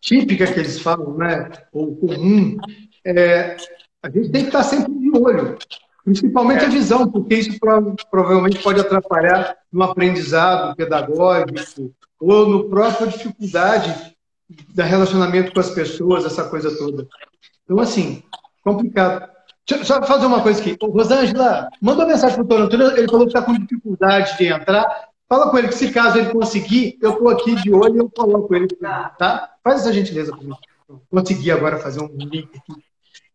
típica que eles falam, né? Ou comum. É, a gente tem que estar sempre de olho, principalmente a visão, porque isso provavelmente pode atrapalhar no aprendizado pedagógico ou no própria dificuldade da relacionamento com as pessoas, essa coisa toda. Então, assim, complicado. Deixa eu só fazer uma coisa aqui. Rosângela, manda uma mensagem para o Antônio. Ele falou que está com dificuldade de entrar. Fala com ele que se caso ele conseguir, eu estou aqui de olho e eu coloco ele. Tá? Faz essa gentileza para mim. Consegui agora fazer um link aqui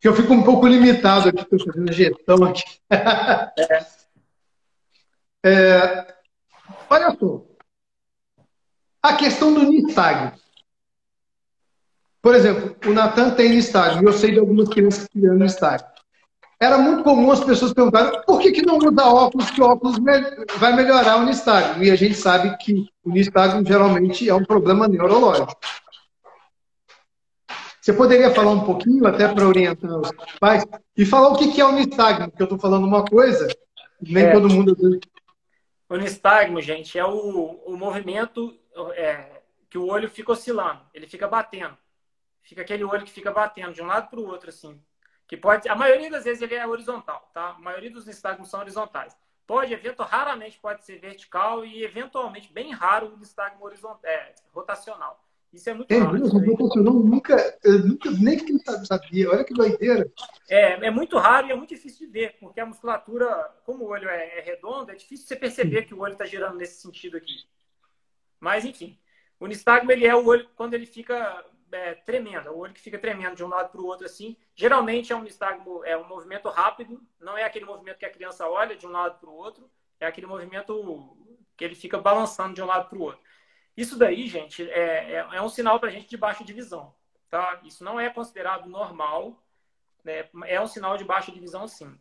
que eu fico um pouco limitado aqui, estou fazendo gestão aqui. é, olha só. A questão do nistagmo. Por exemplo, o Natan tem nistagmo, e eu sei de algumas crianças que têm nistagmo. Era muito comum as pessoas perguntarem por que, que não usa óculos, que óculos vai melhorar o nistagmo. E a gente sabe que o nistagmo geralmente é um problema neurológico. Você poderia falar um pouquinho, até para orientar os pais, e falar o que é o nistagmo, porque eu estou falando uma coisa, nem é. todo mundo. O nistagmo, gente, é o, o movimento é, que o olho fica oscilando, ele fica batendo. Fica aquele olho que fica batendo de um lado para o outro, assim. Que pode, a maioria das vezes ele é horizontal, tá? A maioria dos nistagmos são horizontais. Pode, evento, raramente pode ser vertical e eventualmente bem raro o nistagmo horizontal, é, rotacional. Isso é muito é, raro. Mesmo, eu nunca, eu nunca, nem que sabia. Olha que doideira. É, é muito raro e é muito difícil de ver, porque a musculatura, como o olho é, é redondo, é difícil você perceber que o olho está girando nesse sentido aqui. Mas, enfim, o nistagmo ele é o olho quando ele fica é, tremendo, é o olho que fica tremendo de um lado para o outro assim. Geralmente é um nistagmo, é um movimento rápido, não é aquele movimento que a criança olha de um lado para o outro, é aquele movimento que ele fica balançando de um lado para o outro. Isso daí, gente, é, é, é um sinal para a gente de baixa divisão. Tá? Isso não é considerado normal, né? é um sinal de baixa divisão, sim.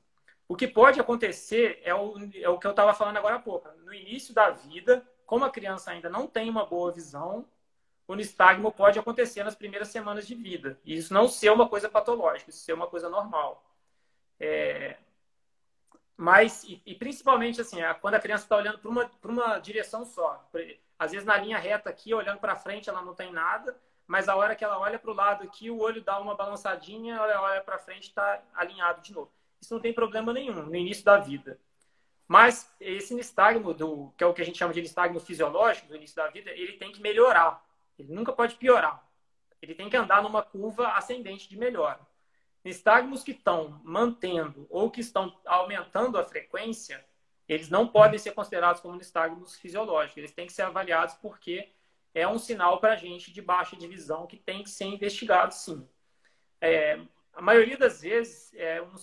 O que pode acontecer é o, é o que eu estava falando agora há pouco. No início da vida, como a criança ainda não tem uma boa visão, o nistagmo pode acontecer nas primeiras semanas de vida. E isso não ser uma coisa patológica, isso ser uma coisa normal. É... Mas, e, e, principalmente assim, quando a criança está olhando para uma, uma direção só. Às vezes na linha reta aqui, olhando para frente, ela não tem nada, mas a hora que ela olha para o lado aqui, o olho dá uma balançadinha, ela olha para frente, está alinhado de novo. Isso não tem problema nenhum no início da vida. Mas esse nistagmo, do, que é o que a gente chama de nistagmo fisiológico do início da vida, ele tem que melhorar. Ele nunca pode piorar. Ele tem que andar numa curva ascendente de melhora. Nistagmos que estão mantendo ou que estão aumentando a frequência, eles não podem ser considerados como nistagmos fisiológicos. Eles têm que ser avaliados porque é um sinal para a gente de baixa divisão que tem que ser investigado, sim. É, a maioria das vezes, é um,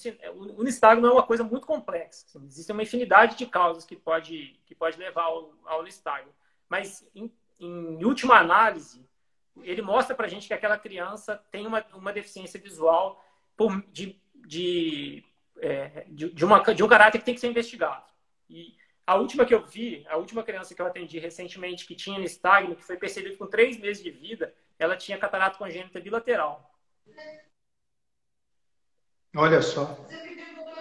o nistagmo é uma coisa muito complexa. Assim, existe uma infinidade de causas que pode, que pode levar ao, ao nistagmo. Mas, em, em última análise, ele mostra para a gente que aquela criança tem uma, uma deficiência visual por, de, de, é, de, de, uma, de um caráter que tem que ser investigado. E a última que eu vi, a última criança que eu atendi recentemente que tinha nistagmo, que foi percebido com três meses de vida, ela tinha catarata congênita bilateral. Olha só.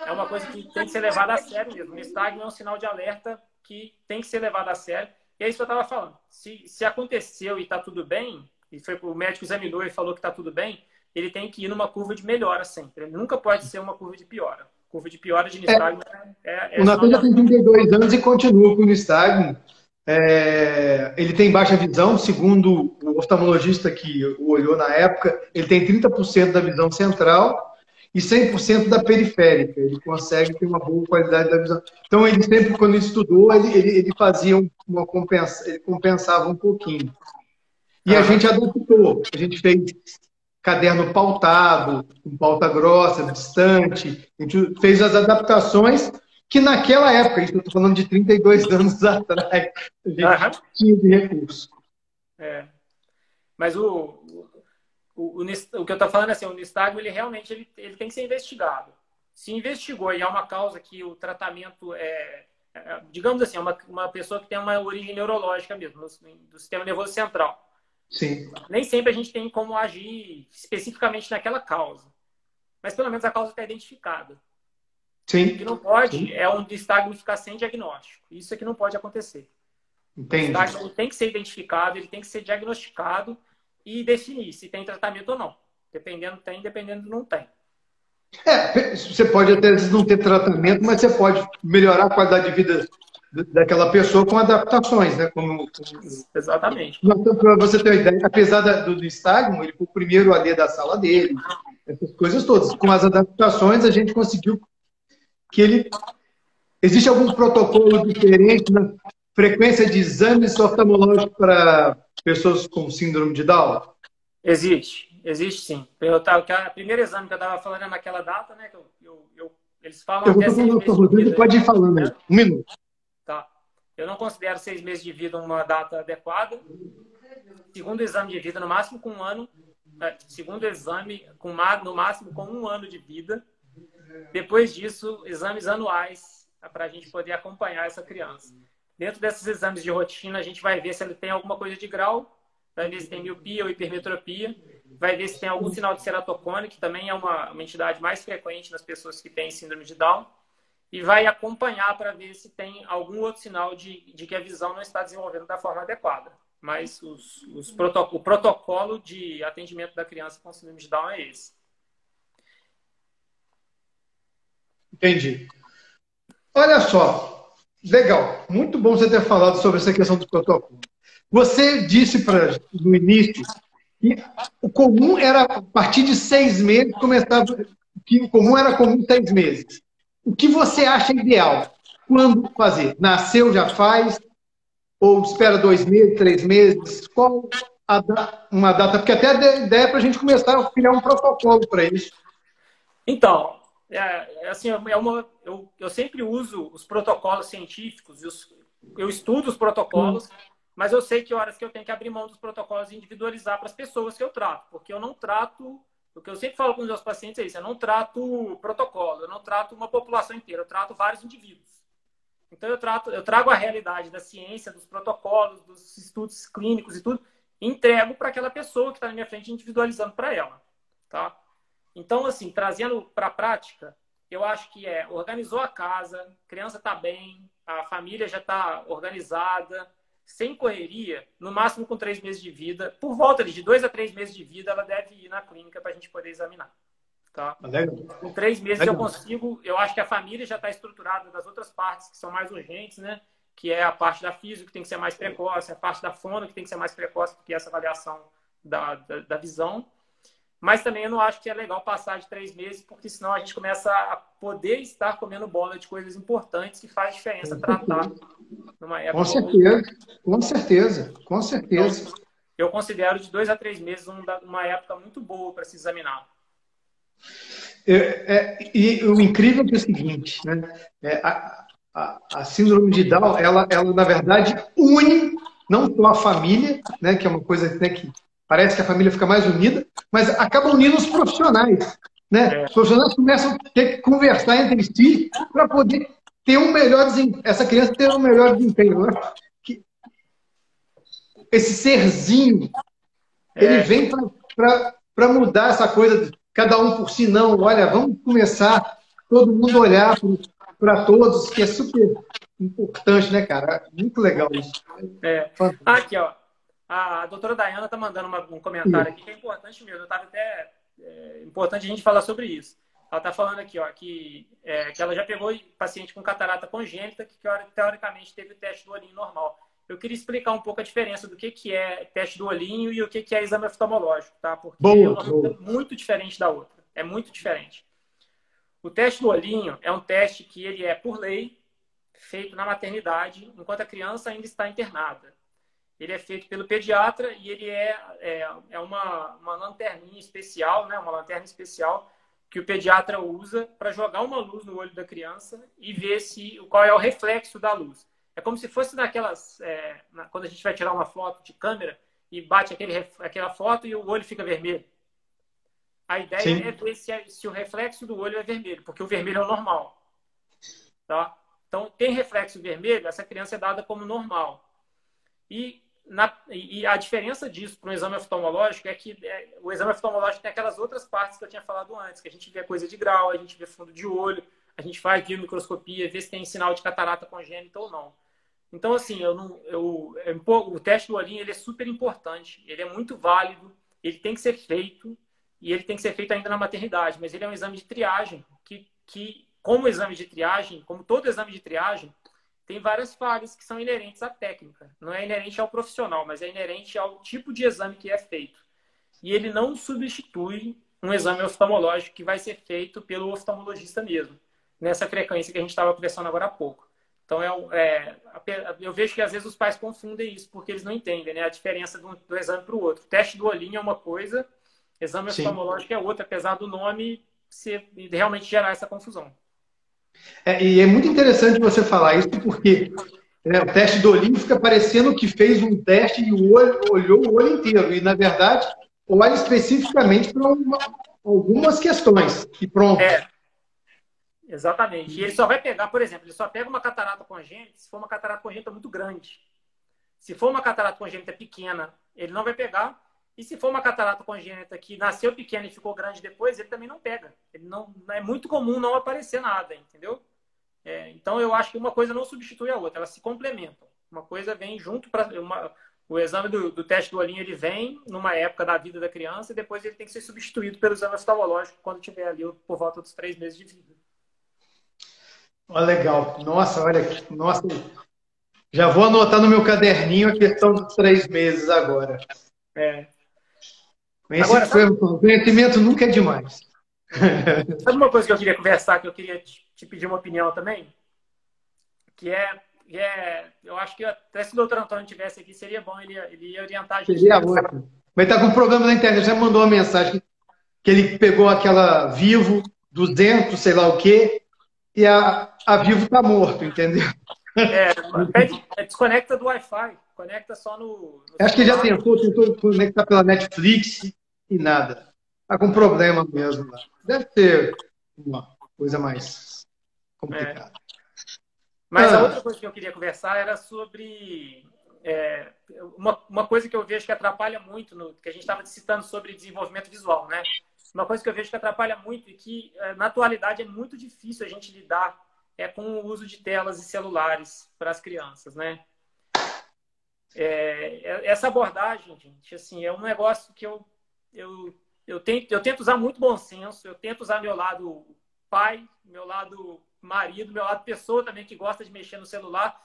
É uma coisa que tem que ser levada a sério mesmo. O nistagmo é um sinal de alerta que tem que ser levado a sério. E é isso que eu estava falando. Se, se aconteceu e está tudo bem, e foi o médico examinou e falou que está tudo bem, ele tem que ir numa curva de melhora sempre. Ele nunca pode ser uma curva de piora curva de piora de nistagmo é, é, é, O Natan já tem 32 anos e continua com o nistagmo. É, ele tem baixa visão, segundo o oftalmologista que o olhou na época, ele tem 30% da visão central e 100% da periférica. Ele consegue ter uma boa qualidade da visão. Então, ele sempre, quando estudou, ele, ele, ele fazia uma compensa, ele compensava um pouquinho. E a gente adaptou. A gente fez caderno pautado, com pauta grossa, distante. A gente fez as adaptações que naquela época, estou falando de 32 anos atrás, a gente uhum. tinha de recurso. É. Mas o, o, o, o que eu estou falando é assim, o nistagmo, ele realmente ele, ele tem que ser investigado. Se investigou e há uma causa que o tratamento é, é digamos assim, uma, uma pessoa que tem uma origem neurológica mesmo, no, do sistema nervoso central. Sim. Nem sempre a gente tem como agir especificamente naquela causa. Mas pelo menos a causa está identificada. Sim. O que não pode Sim. é um nistagmo ficar sem diagnóstico. Isso é que não pode acontecer. Entendi. O nistagmo tem que ser identificado, ele tem que ser diagnosticado e definir se tem tratamento ou não. Dependendo tem, dependendo não tem. É, você pode até não ter tratamento, mas você pode melhorar a qualidade de vida daquela pessoa com adaptações, né? Como, Exatamente. Para você ter uma ideia, apesar do, do estágio, ele foi o primeiro ali da sala dele, essas coisas todas. Com as adaptações, a gente conseguiu que ele. Existe algum protocolo diferente na frequência de exames oftalmológicos para pessoas com síndrome de Down? Existe, existe sim. Eu tava, o primeiro exame que eu estava falando é naquela data, né? Que eu, eu, eu eles falam. Eu vou com o Rodrigo, pode ir falando aí. Um minuto. Tá. Eu não considero seis meses de vida uma data adequada. Segundo exame de vida, no máximo com um ano. É, segundo exame, com, no máximo com um ano de vida. Depois disso, exames anuais para a gente poder acompanhar essa criança. Dentro desses exames de rotina, a gente vai ver se ele tem alguma coisa de grau, vai ver se tem miopia ou hipermetropia, vai ver se tem algum sinal de ceratocone, que também é uma, uma entidade mais frequente nas pessoas que têm síndrome de Down, e vai acompanhar para ver se tem algum outro sinal de, de que a visão não está desenvolvendo da forma adequada. Mas os, os o protocolo de atendimento da criança com síndrome de Down é esse. Entendi. Olha só, legal, muito bom você ter falado sobre essa questão do protocolo. Você disse para no início que o comum era a partir de seis meses começava que o comum era comum seis meses. O que você acha ideal? Quando fazer? Nasceu já faz? Ou espera dois meses, três meses? Qual a, uma data? Porque até a ideia é para a gente começar a criar um protocolo para isso. Então, é, é, assim, é uma, eu, eu sempre uso os protocolos científicos, os, eu estudo os protocolos, mas eu sei que horas que eu tenho que abrir mão dos protocolos e individualizar para as pessoas que eu trato, porque eu não trato, o que eu sempre falo com os meus pacientes é isso, eu não trato protocolo, eu não trato uma população inteira, eu trato vários indivíduos. Então eu trato, eu trago a realidade da ciência, dos protocolos, dos estudos clínicos e tudo, e entrego para aquela pessoa que está na minha frente, individualizando para ela, tá? Então, assim, trazendo para a prática, eu acho que é organizou a casa, criança está bem, a família já está organizada, sem correria, no máximo com três meses de vida, por volta de dois a três meses de vida, ela deve ir na clínica para a gente poder examinar. Tá? Com três meses eu consigo, eu acho que a família já está estruturada das outras partes que são mais urgentes, né? Que é a parte da física que tem que ser mais precoce, a parte da fono que tem que ser mais precoce, porque essa avaliação da, da, da visão. Mas também eu não acho que é legal passar de três meses, porque senão a gente começa a poder estar comendo bola de coisas importantes que faz diferença tratar numa época. Com certeza, com certeza, com certeza. Então, eu considero de dois a três meses uma época muito boa para se examinar. É, é, e o incrível é, é o seguinte, né? É, a, a, a, síndrome de Down, ela, ela na verdade une não só a família, né, que é uma coisa né, que Parece que a família fica mais unida, mas acaba unindo os profissionais. Né? Os profissionais começam a ter que conversar entre si para poder ter um melhor desempenho. Essa criança ter um melhor desempenho. Né? Que esse serzinho, ele é. vem para mudar essa coisa de cada um por si, não. Olha, vamos começar todo mundo olhar para todos, que é super importante, né, cara? Muito legal isso. É. Aqui, ó. A doutora Dayana está mandando uma, um comentário aqui que é importante mesmo. Eu estava até é, importante a gente falar sobre isso. Ela está falando aqui, ó, que, é, que ela já pegou paciente com catarata congênita que teoricamente teve o teste do olhinho normal. Eu queria explicar um pouco a diferença do que, que é teste do olhinho e o que, que é exame oftalmológico, tá? Porque boa, é uma coisa muito diferente da outra. É muito diferente. O teste do olhinho é um teste que ele é, por lei, feito na maternidade, enquanto a criança ainda está internada. Ele é feito pelo pediatra e ele é, é, é uma, uma lanterninha especial, né? uma lanterna especial que o pediatra usa para jogar uma luz no olho da criança e ver se qual é o reflexo da luz. É como se fosse naquelas. É, na, quando a gente vai tirar uma foto de câmera e bate aquele, aquela foto e o olho fica vermelho. A ideia Sim. é ver se, se, o reflexo do olho é vermelho, porque o vermelho é o normal. Tá? Então, tem reflexo vermelho, essa criança é dada como normal. E, na, e a diferença disso para um exame oftalmológico é que é, o exame oftalmológico tem aquelas outras partes que eu tinha falado antes, que a gente vê coisa de grau, a gente vê fundo de olho, a gente faz microscopia, vê se tem sinal de catarata congênita ou não. Então, assim, eu não, eu, eu, o teste do olhinho ele é super importante, ele é muito válido, ele tem que ser feito e ele tem que ser feito ainda na maternidade, mas ele é um exame de triagem que, que como exame de triagem, como todo exame de triagem, tem várias falhas que são inerentes à técnica. Não é inerente ao profissional, mas é inerente ao tipo de exame que é feito. E ele não substitui um exame oftalmológico que vai ser feito pelo oftalmologista mesmo, nessa frequência que a gente estava conversando agora há pouco. Então, é, é, eu vejo que às vezes os pais confundem isso, porque eles não entendem né, a diferença do, do exame para o outro. O teste do olhinho é uma coisa, exame Sim. oftalmológico é outra, apesar do nome ser, realmente gerar essa confusão. É, e é muito interessante você falar isso, porque né, o teste do olhinho fica parecendo que fez um teste e o olho, olhou o olho inteiro. E, na verdade, olha especificamente para algumas questões. E pronto. É, exatamente. E ele só vai pegar, por exemplo, ele só pega uma catarata congênita se for uma catarata congênita muito grande. Se for uma catarata congênita pequena, ele não vai pegar. E se for uma catarata congênita que nasceu pequena e ficou grande depois, ele também não pega. Ele não é muito comum não aparecer nada, entendeu? É, então eu acho que uma coisa não substitui a outra, elas se complementam. Uma coisa vem junto para o exame do, do, teste do olhinho ele vem numa época da vida da criança e depois ele tem que ser substituído pelo exame oftalmológico quando tiver ali por volta dos três meses de vida. Olha, legal. Nossa, olha, nossa, já vou anotar no meu caderninho a questão dos três meses agora. É. Conhecimento, Agora, conhecimento nunca é demais. Sabe uma coisa que eu queria conversar, que eu queria te pedir uma opinião também? Que é, que é eu acho que até se o doutor Antônio tivesse aqui, seria bom ele, ele ia orientar a gente. Seria ótimo. Mas está com um problema na internet, já mandou uma mensagem que ele pegou aquela Vivo 200, sei lá o quê, e a, a Vivo está morto, entendeu? É, pede, é, desconecta do Wi-Fi, conecta só no. no Acho que já tentou, tentou conectar pela Netflix e nada. Está com problema mesmo. Deve ter uma coisa mais complicada. É. Mas ah. a outra coisa que eu queria conversar era sobre é, uma, uma coisa que eu vejo que atrapalha muito, no, que a gente estava citando sobre desenvolvimento visual, né? Uma coisa que eu vejo que atrapalha muito e que é, na atualidade é muito difícil a gente lidar é com o uso de telas e celulares para as crianças, né? É, é, essa abordagem, gente, assim, é um negócio que eu, eu, eu, tento, eu tento usar muito bom senso, eu tento usar meu lado pai, meu lado marido, meu lado pessoa também que gosta de mexer no celular,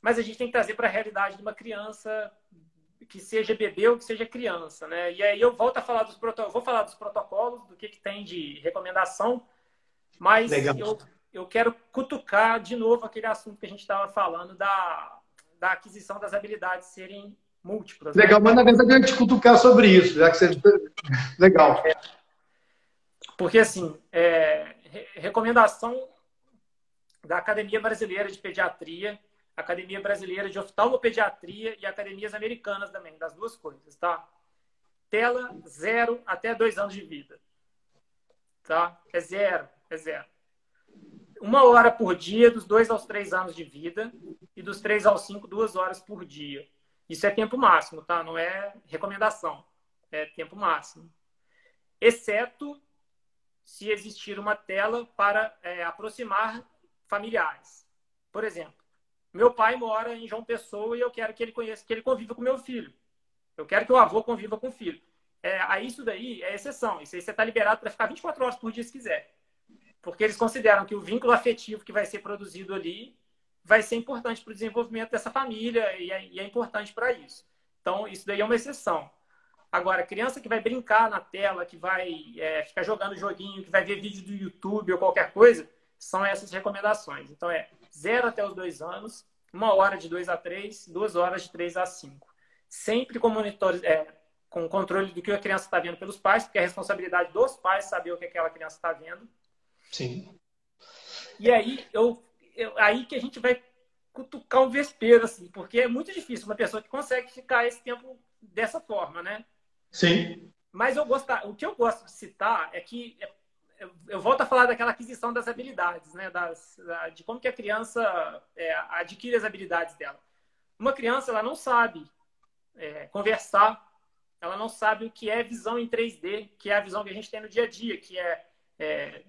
mas a gente tem que trazer para a realidade de uma criança que seja bebê ou que seja criança, né? E aí eu volto a falar dos protocolos, vou falar dos protocolos, do que, que tem de recomendação, mas Legal. eu eu quero cutucar de novo aquele assunto que a gente estava falando da, da aquisição das habilidades serem múltiplas. Né? Legal, né? mas na verdade eu ia te cutucar sobre isso, já que você. Legal. É, porque, assim, é, recomendação da Academia Brasileira de Pediatria, Academia Brasileira de Oftalmopediatria e academias americanas também, das duas coisas, tá? Tela zero até dois anos de vida. Tá? É zero, é zero uma hora por dia dos dois aos três anos de vida e dos três aos cinco, duas horas por dia. Isso é tempo máximo, tá? Não é recomendação. É tempo máximo. Exceto se existir uma tela para é, aproximar familiares. Por exemplo, meu pai mora em João Pessoa e eu quero que ele conheça, que ele conviva com meu filho. Eu quero que o avô conviva com o filho. É, isso daí é exceção. Isso aí você está liberado para ficar 24 horas por dia se quiser porque eles consideram que o vínculo afetivo que vai ser produzido ali vai ser importante para o desenvolvimento dessa família e é, e é importante para isso. Então, isso daí é uma exceção. Agora, criança que vai brincar na tela, que vai é, ficar jogando joguinho, que vai ver vídeo do YouTube ou qualquer coisa, são essas recomendações. Então, é zero até os dois anos, uma hora de dois a três, duas horas de três a cinco. sempre com monitor, é, com controle do que a criança está vendo pelos pais, porque é a responsabilidade dos pais saber o que aquela criança está vendo. Sim. E aí, eu, eu, aí que a gente vai cutucar um vespeiro, assim, porque é muito difícil uma pessoa que consegue ficar esse tempo dessa forma, né? Sim. Mas eu gosto, o que eu gosto de citar é que é, eu volto a falar daquela aquisição das habilidades, né? Das, de como que a criança é, adquire as habilidades dela. Uma criança, ela não sabe é, conversar, ela não sabe o que é visão em 3D, que é a visão que a gente tem no dia a dia, que é, é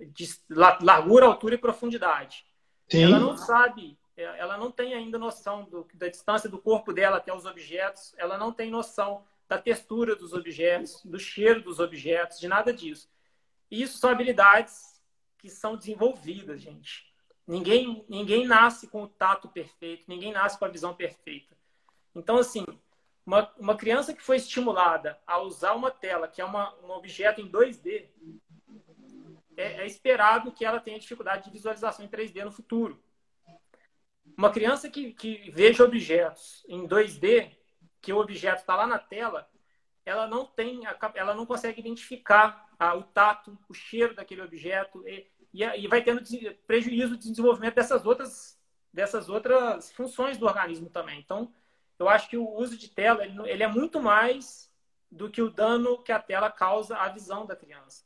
de largura, altura e profundidade. Sim. Ela não sabe, é, ela não tem ainda noção do, da distância do corpo dela até os objetos, ela não tem noção da textura dos objetos, do cheiro dos objetos, de nada disso. E isso são habilidades que são desenvolvidas, gente. Ninguém, ninguém nasce com o tato perfeito, ninguém nasce com a visão perfeita. Então, assim, uma, uma criança que foi estimulada a usar uma tela, que é uma, um objeto em 2D, é, é esperado que ela tenha dificuldade de visualização em 3D no futuro. Uma criança que, que veja objetos em 2D, que o objeto está lá na tela, ela não tem, ela não consegue identificar o tato, o cheiro daquele objeto e, e, e vai tendo prejuízo de desenvolvimento dessas outras, dessas outras funções do organismo também. Então, eu acho que o uso de tela ele, ele é muito mais do que o dano que a tela causa à visão da criança.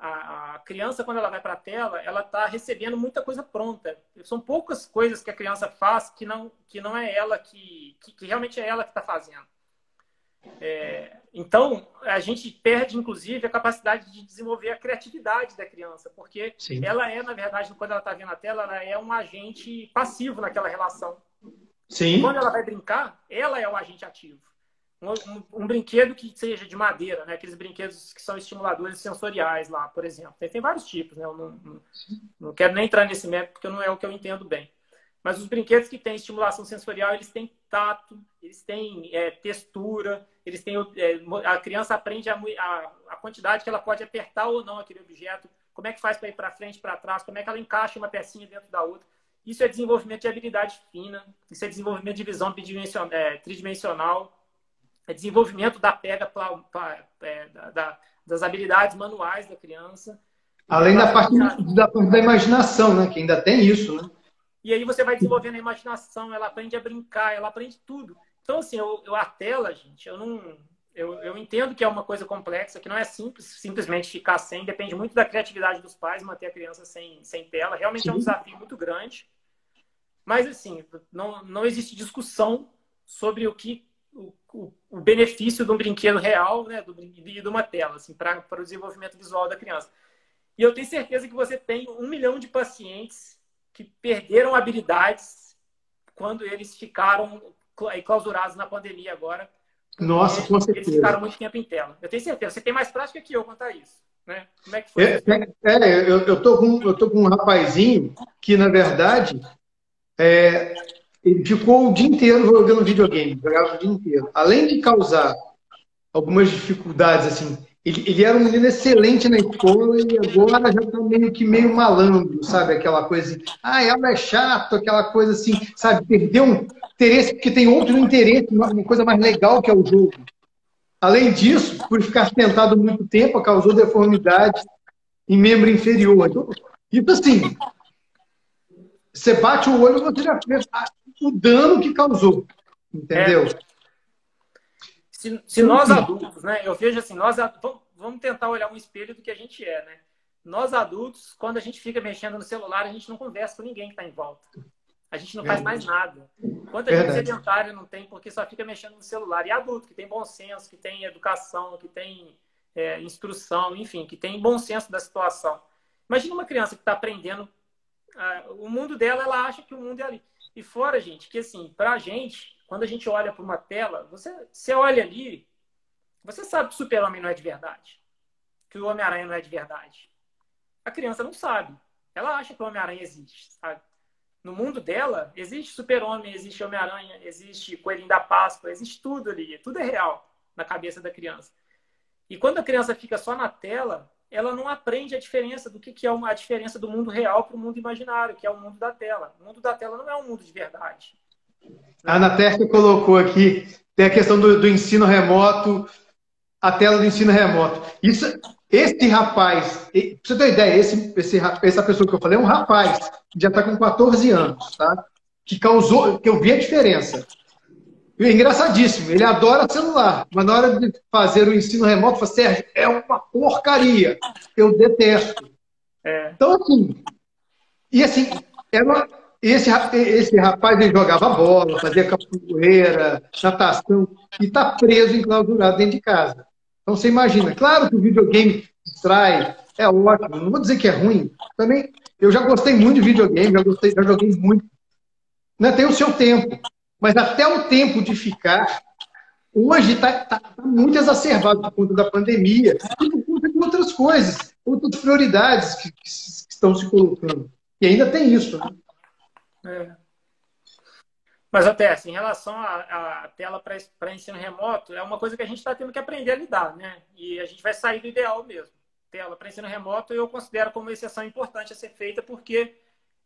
A, a criança, quando ela vai para a tela, ela está recebendo muita coisa pronta. São poucas coisas que a criança faz que não, que não é ela que, que, que realmente é ela que está fazendo. É, então, a gente perde, inclusive, a capacidade de desenvolver a criatividade da criança, porque Sim. ela é, na verdade, quando ela está vendo a tela, ela é um agente passivo naquela relação. Sim. Quando ela vai brincar, ela é o agente ativo. Um, um, brinquedo que seja de madeira, né? Aqueles brinquedos que são estimuladores sensoriais lá, por exemplo. Tem, tem vários tipos, né? Eu não, não, não, quero nem entrar nesse método porque não é o que eu entendo bem. Mas os brinquedos que têm estimulação sensorial, eles têm tato, eles têm é, textura, eles têm é, a criança aprende a, a, a, quantidade que ela pode apertar ou não aquele objeto, como é que faz para ir para frente, para trás, como é que ela encaixa uma pecinha dentro da outra. Isso é desenvolvimento de habilidade fina, isso é desenvolvimento de visão é, tridimensional, desenvolvimento da pega pra, pra, é, da, da, das habilidades manuais da criança. Além da parte da, da imaginação, né? Que ainda tem isso, né? E aí você vai desenvolvendo a imaginação, ela aprende a brincar, ela aprende tudo. Então, assim, eu, eu a tela, gente, eu não. Eu, eu entendo que é uma coisa complexa, que não é simples simplesmente ficar sem, depende muito da criatividade dos pais manter a criança sem, sem tela. Realmente Sim. é um desafio muito grande. Mas, assim, não, não existe discussão sobre o que o, o, benefício de um brinquedo real né, do, e de uma tela, assim, para o desenvolvimento visual da criança. E eu tenho certeza que você tem um milhão de pacientes que perderam habilidades quando eles ficaram clausurados na pandemia agora. Nossa, com certeza. Eles ficaram muito tempo em tela. Eu tenho certeza. Você tem mais prática que eu quanto a isso. Né? Como é que foi? É, é, é eu, eu, tô com, eu tô com um rapazinho que, na verdade, é, ele ficou o dia inteiro jogando videogame, jogava o dia inteiro. Além de causar algumas dificuldades, assim, ele, ele era um menino excelente na escola e agora já está meio que meio malandro, sabe? Aquela coisa assim, ah, ela é chato, aquela coisa assim, sabe? Perdeu um interesse porque tem outro interesse, uma coisa mais legal que é o jogo. Além disso, por ficar sentado muito tempo, causou deformidade em membro inferior. Então, isso assim, você bate o olho, você já vê o dano que causou. Entendeu? É. Se, se nós adultos, né? Eu vejo assim, nós vamos tentar olhar um espelho do que a gente é, né? Nós adultos, quando a gente fica mexendo no celular, a gente não conversa com ninguém que está em volta. A gente não faz mais nada. Quanta gente sedentária não tem porque só fica mexendo no celular. E adulto, que tem bom senso, que tem educação, que tem é, instrução, enfim, que tem bom senso da situação. Imagina uma criança que está aprendendo o mundo dela, ela acha que o mundo é ali. E fora, gente, que assim, pra gente, quando a gente olha para uma tela, você, você olha ali, você sabe que o super-homem não é de verdade. Que o Homem-Aranha não é de verdade. A criança não sabe. Ela acha que o Homem-Aranha existe, sabe? No mundo dela, existe super-homem, existe Homem-Aranha, existe Coelhinho da Páscoa, existe tudo ali. Tudo é real na cabeça da criança. E quando a criança fica só na tela, ela não aprende a diferença do que, que é a diferença do mundo real para o mundo imaginário, que é o mundo da tela. O mundo da tela não é um mundo de verdade. A Ana colocou aqui, tem a questão do, do, ensino remoto, a tela do ensino remoto. Isso, esse rapaz, pra você ter ideia, esse, esse, essa pessoa que eu falei é um rapaz, já está com 14 anos, tá? Que causou, que eu vi a diferença. É engraçadíssimo, ele adora celular, mas na hora de fazer o ensino remoto, fala, Sérgio, é uma porcaria. Eu detesto. É. Então, assim, e assim, era, esse, esse rapaz ele jogava bola, fazia capoeira, natação, e está preso, enclausurado dentro de casa. Então você imagina, claro que o videogame distrai, é ótimo, não vou dizer que é ruim. Também, eu já gostei muito de videogame, já, gostei, já joguei muito. Né? Tem o seu tempo, mas até o tempo de ficar, hoje está tá, tá muito exacerbado por conta da pandemia e por conta de outras coisas, outras prioridades que, que estão se colocando. E ainda tem isso. Né? É. Mas até assim, em relação à, tela para ensino remoto, é uma coisa que a gente está tendo que aprender a lidar, né? E a gente vai sair do ideal mesmo. Tela para ensino remoto eu considero como uma exceção importante a ser feita, porque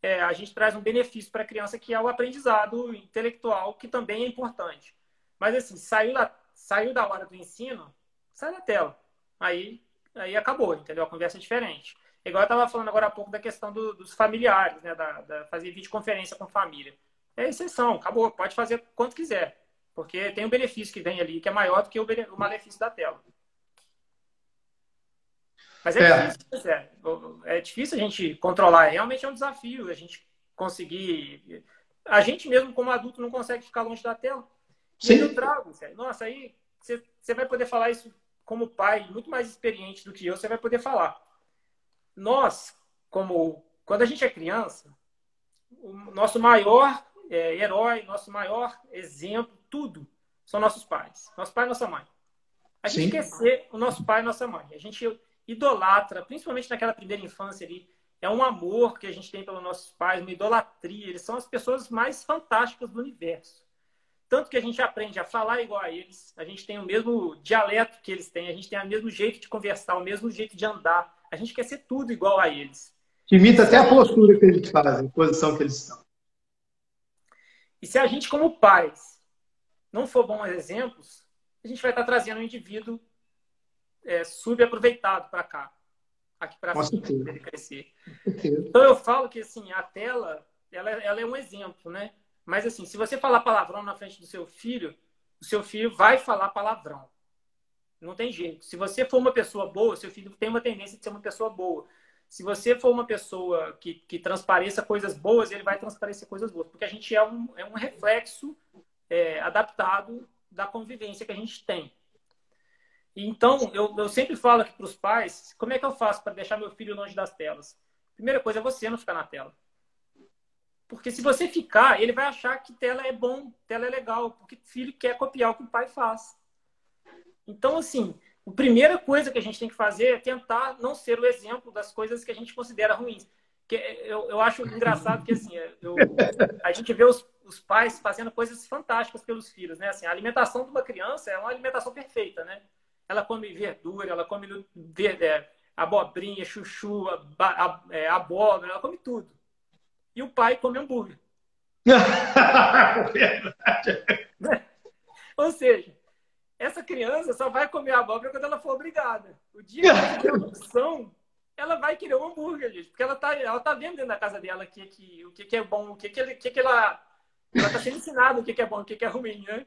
é, a gente traz um benefício para a criança que é o aprendizado intelectual, que também é importante. Mas assim, saiu da, saiu da hora do ensino, sai da tela. Aí, aí acabou, entendeu? A conversa é diferente. Igual eu estava falando agora há pouco da questão do, dos familiares, né? Da, da, fazer videoconferência com família. É exceção, acabou. Pode fazer quanto quiser. Porque tem um benefício que vem ali, que é maior do que o, o malefício da tela. Mas é, é. difícil, é, é difícil a gente controlar. Realmente é um desafio a gente conseguir. A gente mesmo, como adulto, não consegue ficar longe da tela. Sim. E eu trago. Nossa, aí você, você vai poder falar isso como pai, muito mais experiente do que eu, você vai poder falar nós, como quando a gente é criança, o nosso maior é, herói, nosso maior exemplo, tudo, são nossos pais. Nosso pai e nossa mãe. A gente Sim. quer ser o nosso pai e nossa mãe. A gente idolatra, principalmente naquela primeira infância ali, é um amor que a gente tem pelos nossos pais, uma idolatria. Eles são as pessoas mais fantásticas do universo. Tanto que a gente aprende a falar igual a eles, a gente tem o mesmo dialeto que eles têm, a gente tem o mesmo jeito de conversar, o mesmo jeito de andar, a gente quer ser tudo igual a eles. Imita até a postura que eles fazem, a posição que eles estão. E se a gente, como pais, não for bons exemplos, a gente vai estar trazendo um indivíduo é, subaproveitado para cá, aqui para ele crescer. Então eu falo que assim a tela, ela, ela é um exemplo, né? Mas assim, se você falar palavrão na frente do seu filho, o seu filho vai falar palavrão. Não tem jeito. Se você for uma pessoa boa, seu filho tem uma tendência de ser uma pessoa boa. Se você for uma pessoa que, que transpareça coisas boas, ele vai transparecer coisas boas. Porque a gente é um, é um reflexo é, adaptado da convivência que a gente tem. Então, eu, eu sempre falo aqui para os pais, como é que eu faço para deixar meu filho longe das telas? Primeira coisa é você não ficar na tela. Porque se você ficar, ele vai achar que tela é bom, tela é legal, porque filho quer copiar o que o pai faz. Então, assim, a primeira coisa que a gente tem que fazer é tentar não ser o exemplo das coisas que a gente considera ruins. Que eu, eu acho engraçado que, assim, eu, a gente vê os, os pais fazendo coisas fantásticas pelos filhos, né? Assim, a alimentação de uma criança é uma alimentação perfeita, né? Ela come verdura, ela come é, abobrinha, chuchu, é, abóbora, ela come tudo. E o pai come hambúrguer. Verdade. Ou seja, essa criança só vai comer abóbora quando ela for obrigada. O dia que ela opção, ela vai querer um hambúrguer, gente. Porque ela tá, ela tá vendo dentro da casa dela que, que, o que, que é bom, o que, que, ele, que, que ela. Ela tá sendo ensinada o que, que é bom, o que, que é ruim, né?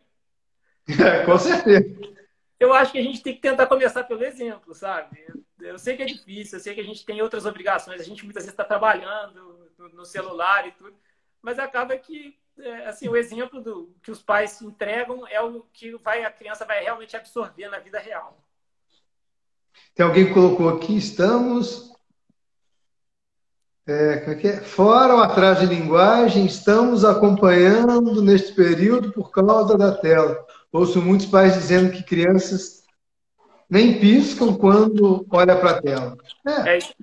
É, com certeza. Eu acho que a gente tem que tentar começar pelo exemplo, sabe? Eu sei que é difícil, eu sei que a gente tem outras obrigações, a gente muitas vezes está trabalhando no celular e tudo, mas acaba que é, assim, o exemplo do que os pais entregam é o que vai, a criança vai realmente absorver na vida real. Tem alguém que colocou aqui, estamos. É, é é? Fora ou atrás de linguagem, estamos acompanhando neste período por causa da tela. Ouço muitos pais dizendo que crianças nem piscam quando olha para a tela. É. é isso.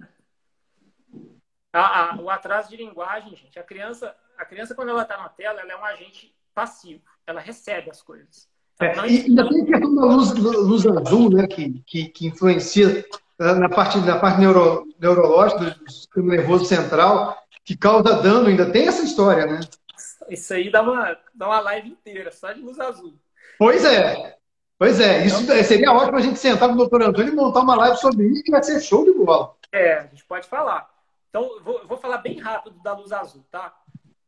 A, a, o atraso de linguagem, gente, a criança, a criança, quando ela está na tela, ela é um agente passivo. Ela recebe as coisas. É, e ainda tem a questão da luz, luz azul, né, que, que, que, influencia ah, na parte, na parte neuro, neurológica do sistema nervoso central, que causa dano. Ainda tem essa história, né? isso aí dá uma, dá uma live inteira, só de luz azul. Pois é. Pois é, isso então, seria ótimo a gente sentar com o doutor Antônio e montar uma live sobre isso, que vai ser show de bola. É, a gente pode falar. Então, vou, vou falar bem rápido da luz azul, tá?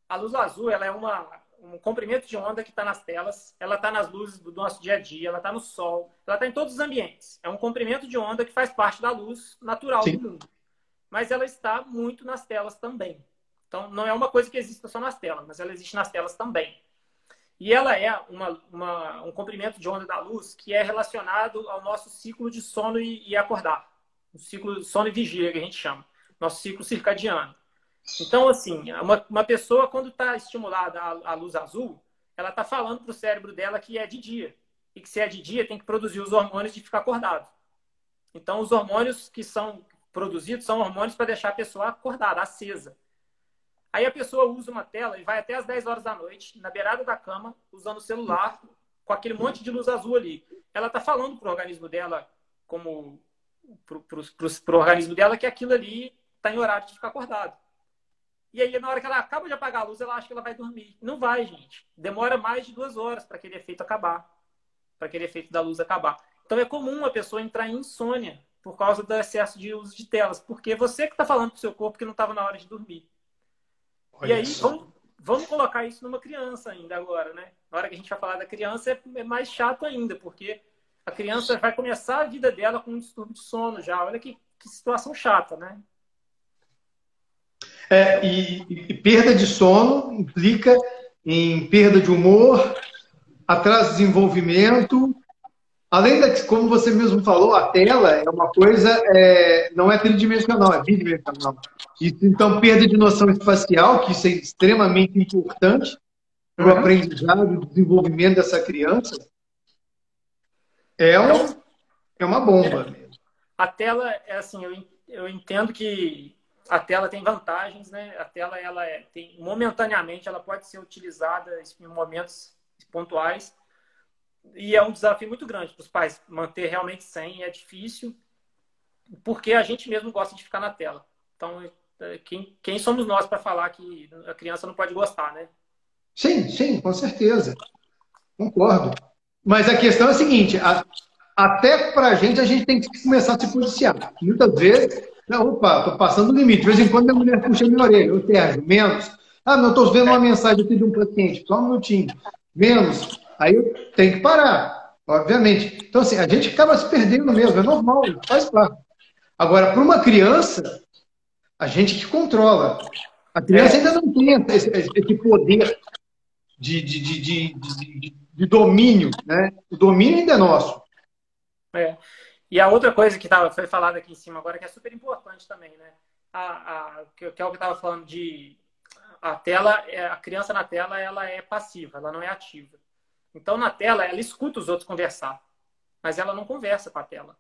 A luz azul, ela é uma, um comprimento de onda que está nas telas, ela está nas luzes do nosso dia a dia, ela está no sol, ela está em todos os ambientes. É um comprimento de onda que faz parte da luz natural Sim. do mundo. Mas ela está muito nas telas também. Então, não é uma coisa que existe só nas telas, mas ela existe nas telas também. E ela é uma, uma, um comprimento de onda da luz que é relacionado ao nosso ciclo de sono e, e acordar. O ciclo sono e vigília, que a gente chama. Nosso ciclo circadiano. Então, assim, uma, uma pessoa, quando está estimulada à luz azul, ela está falando para o cérebro dela que é de dia. E que se é de dia, tem que produzir os hormônios de ficar acordado. Então, os hormônios que são produzidos são hormônios para deixar a pessoa acordada, acesa. Aí a pessoa usa uma tela e vai até as 10 horas da noite, na beirada da cama, usando o celular, com aquele monte de luz azul ali. Ela está falando para o organismo dela, como para o organismo dela, que aquilo ali está em horário de ficar acordado. E aí, na hora que ela acaba de apagar a luz, ela acha que ela vai dormir. Não vai, gente. Demora mais de duas horas para aquele efeito acabar. Para aquele efeito da luz acabar. Então, é comum a pessoa entrar em insônia por causa do excesso de uso de telas. Porque você que está falando para o seu corpo que não estava na hora de dormir. Olha e aí, vamos, vamos, colocar isso numa criança ainda agora, né? Na hora que a gente vai falar da criança, é, é mais chato ainda, porque a criança vai começar a vida dela com um distúrbio de sono já. Olha que, que situação chata, né? É, e, e, perda de sono implica em perda de humor, atraso de desenvolvimento. Além da, como você mesmo falou, a tela é uma coisa, é, não é tridimensional, é bidimensional. então, perda de noção espacial, que isso é extremamente importante para o uhum. aprendizado e desenvolvimento dessa criança, é, um, é uma bomba. É, a tela, é assim, eu, eu entendo que a tela tem vantagens, né? A tela, ela é, tem, momentaneamente, ela pode ser utilizada em momentos pontuais e é um desafio muito grande para os pais manter realmente sem, é difícil, porque a gente mesmo gosta de ficar na tela. Então, é, quem, quem somos nós para falar que a criança não pode gostar, né? Sim, sim, com certeza. Concordo. Mas a questão é a seguinte: a, até para a gente, a gente tem que começar a se policiar. Muitas vezes não, opa, estou passando o limite. De vez em quando minha mulher puxa minha orelha. Ô, Sérgio, menos. Ah, não, estou vendo uma mensagem aqui de um paciente. Só um minutinho. Menos. Aí tenho que parar, obviamente. Então, assim, a gente acaba se perdendo mesmo. É normal, faz parte. Agora, para uma criança, a gente que controla. A criança é. ainda não tem esse, esse poder de, de, de, de, de domínio, né? O domínio ainda é nosso. É. E a outra coisa que tava, foi falada aqui em cima agora, que é super importante também, né? A, a, que, que é o que eu estava falando de a tela, é, a criança na tela, ela é passiva, ela não é ativa. Então, na tela, ela escuta os outros conversar, mas ela não conversa com a tela.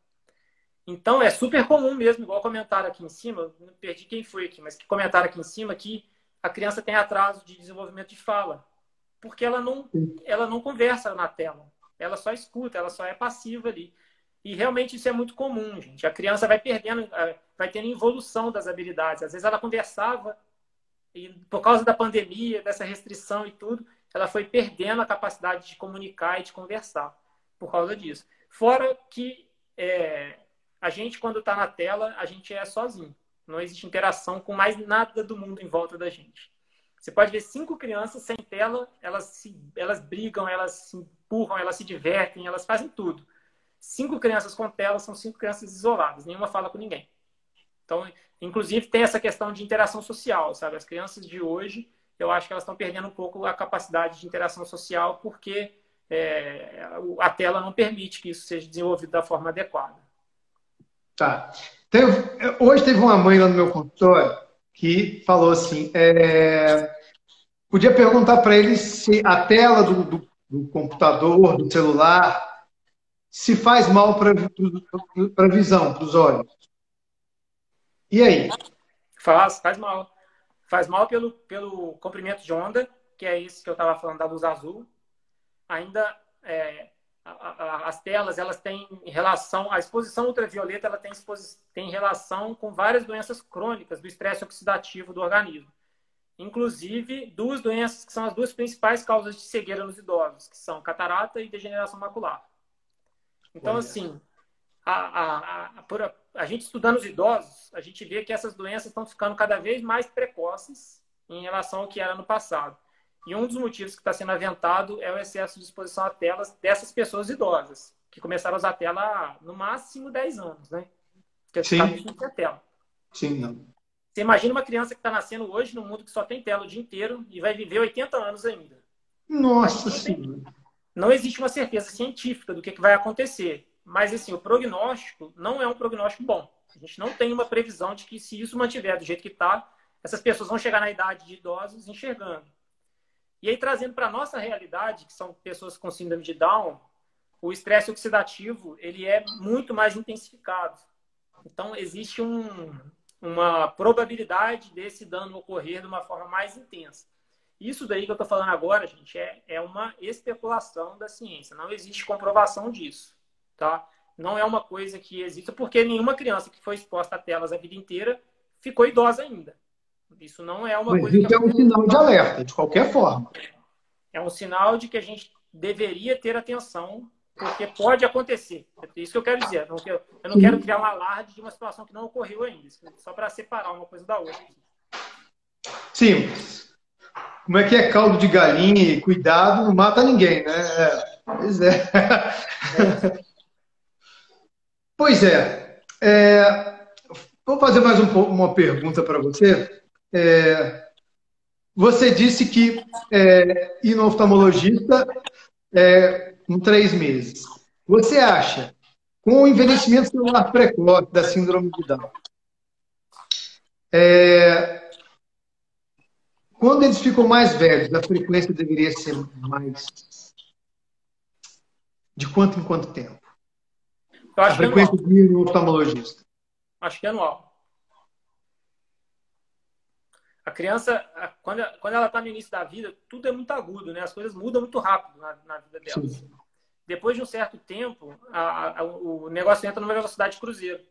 Então, é super comum mesmo, igual comentaram aqui em cima, não perdi quem foi aqui, mas que comentaram aqui em cima que a criança tem atraso de desenvolvimento de fala, porque ela não, ela não conversa na tela, ela só escuta, ela só é passiva ali. E realmente isso é muito comum, gente. A criança vai perdendo, vai tendo evolução das habilidades. Às vezes ela conversava e por causa da pandemia, dessa restrição e tudo, ela foi perdendo a capacidade de comunicar e de conversar por causa disso. Fora que é, a gente, quando está na tela, a gente é sozinho. Não existe interação com mais nada do mundo em volta da gente. Você pode ver cinco crianças sem tela, elas, se, elas brigam, elas se empurram, elas se divertem, elas fazem tudo cinco crianças com tela são cinco crianças isoladas, nenhuma fala com ninguém. Então, inclusive, tem essa questão de interação social, sabe? As crianças de hoje, eu acho que elas estão perdendo um pouco a capacidade de interação social porque é, a tela não permite que isso seja desenvolvido da forma adequada. Tá. Teve, hoje teve uma mãe lá no meu consultório que falou assim: é, podia perguntar para ele se a tela do, do, do computador, do celular, se faz mal para a visão, para os olhos. E aí? Faz, faz mal. Faz mal pelo, pelo comprimento de onda, que é isso que eu estava falando da luz azul. Ainda é, a, a, as telas elas têm relação, a exposição ultravioleta ela tem, tem relação com várias doenças crônicas do estresse oxidativo do organismo. inclusive duas doenças que são as duas principais causas de cegueira nos idosos, que são catarata e degeneração macular. Então, Olha. assim, a, a, a, a, gente estudando os idosos, a gente vê que essas doenças estão ficando cada vez mais precoces em relação ao que era no passado. E um dos motivos que está sendo aventado é o excesso de exposição a telas dessas pessoas idosas, que começaram a usar a tela há, no máximo 10 anos, né? Porque Sim. Tá tela. Sim, não. Você imagina uma criança que está nascendo hoje num mundo que só tem tela o dia inteiro e vai viver 80 anos ainda. Nossa Senhora. Não existe uma certeza científica do que, que vai acontecer. Mas, assim, o prognóstico não é um prognóstico bom. A gente não tem uma previsão de que, se isso mantiver do jeito que está, essas pessoas vão chegar na idade de idosos enxergando. E aí, trazendo para a nossa realidade, que são pessoas com síndrome de Down, o estresse oxidativo ele é muito mais intensificado. Então, existe um, uma probabilidade desse dano ocorrer de uma forma mais intensa. Isso daí que eu estou falando agora, gente, é, é uma especulação da ciência. Não existe comprovação disso, tá? Não é uma coisa que exista, porque nenhuma criança que foi exposta a telas a vida inteira ficou idosa ainda. Isso não é uma Mas coisa. Isso que é um sinal de alerta, de qualquer forma. É um sinal de que a gente deveria ter atenção, porque pode acontecer. É isso que eu quero dizer. Eu não quero criar um alarde de uma situação que não ocorreu ainda, só para separar uma coisa da outra. Sim. Como é que é caldo de galinha e cuidado não mata ninguém, né? É. Pois é. Pois é. é. Vou fazer mais um, uma pergunta para você. É, você disse que é, ir no oftalmologista é, em três meses. Você acha, com o envelhecimento celular precoce da síndrome de Down, é, quando eles ficam mais velhos, a frequência deveria ser mais. De quanto em quanto tempo? A frequência de ir no oftalmologista. Acho que é anual. A criança, quando, ela está no início da vida, tudo é muito agudo, né? As coisas mudam muito rápido na, na vida dela. Sim. Depois de um certo tempo, a, a, o negócio entra numa velocidade de cruzeiro.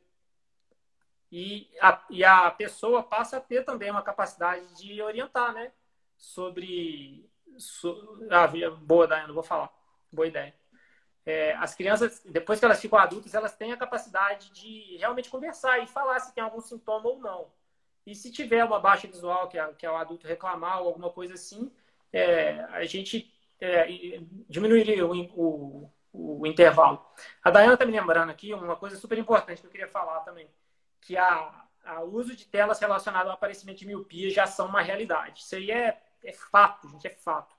E a, e a pessoa passa a ter também uma capacidade de orientar, né? Sobre. So, ah, boa, Daiane, não vou falar. Boa ideia. É, as crianças, depois que elas ficam adultas, elas têm a capacidade de realmente conversar e falar se tem algum sintoma ou não. E se tiver uma baixa visual, que é, que é o adulto reclamar ou alguma coisa assim, é, a gente é, diminuiria o, o, o, intervalo. A Dayana está me lembrando aqui uma coisa super importante que eu queria falar também, que a, a uso de telas relacionado ao aparecimento de miopia já são uma realidade. Isso aí é, é fato, gente, é fato.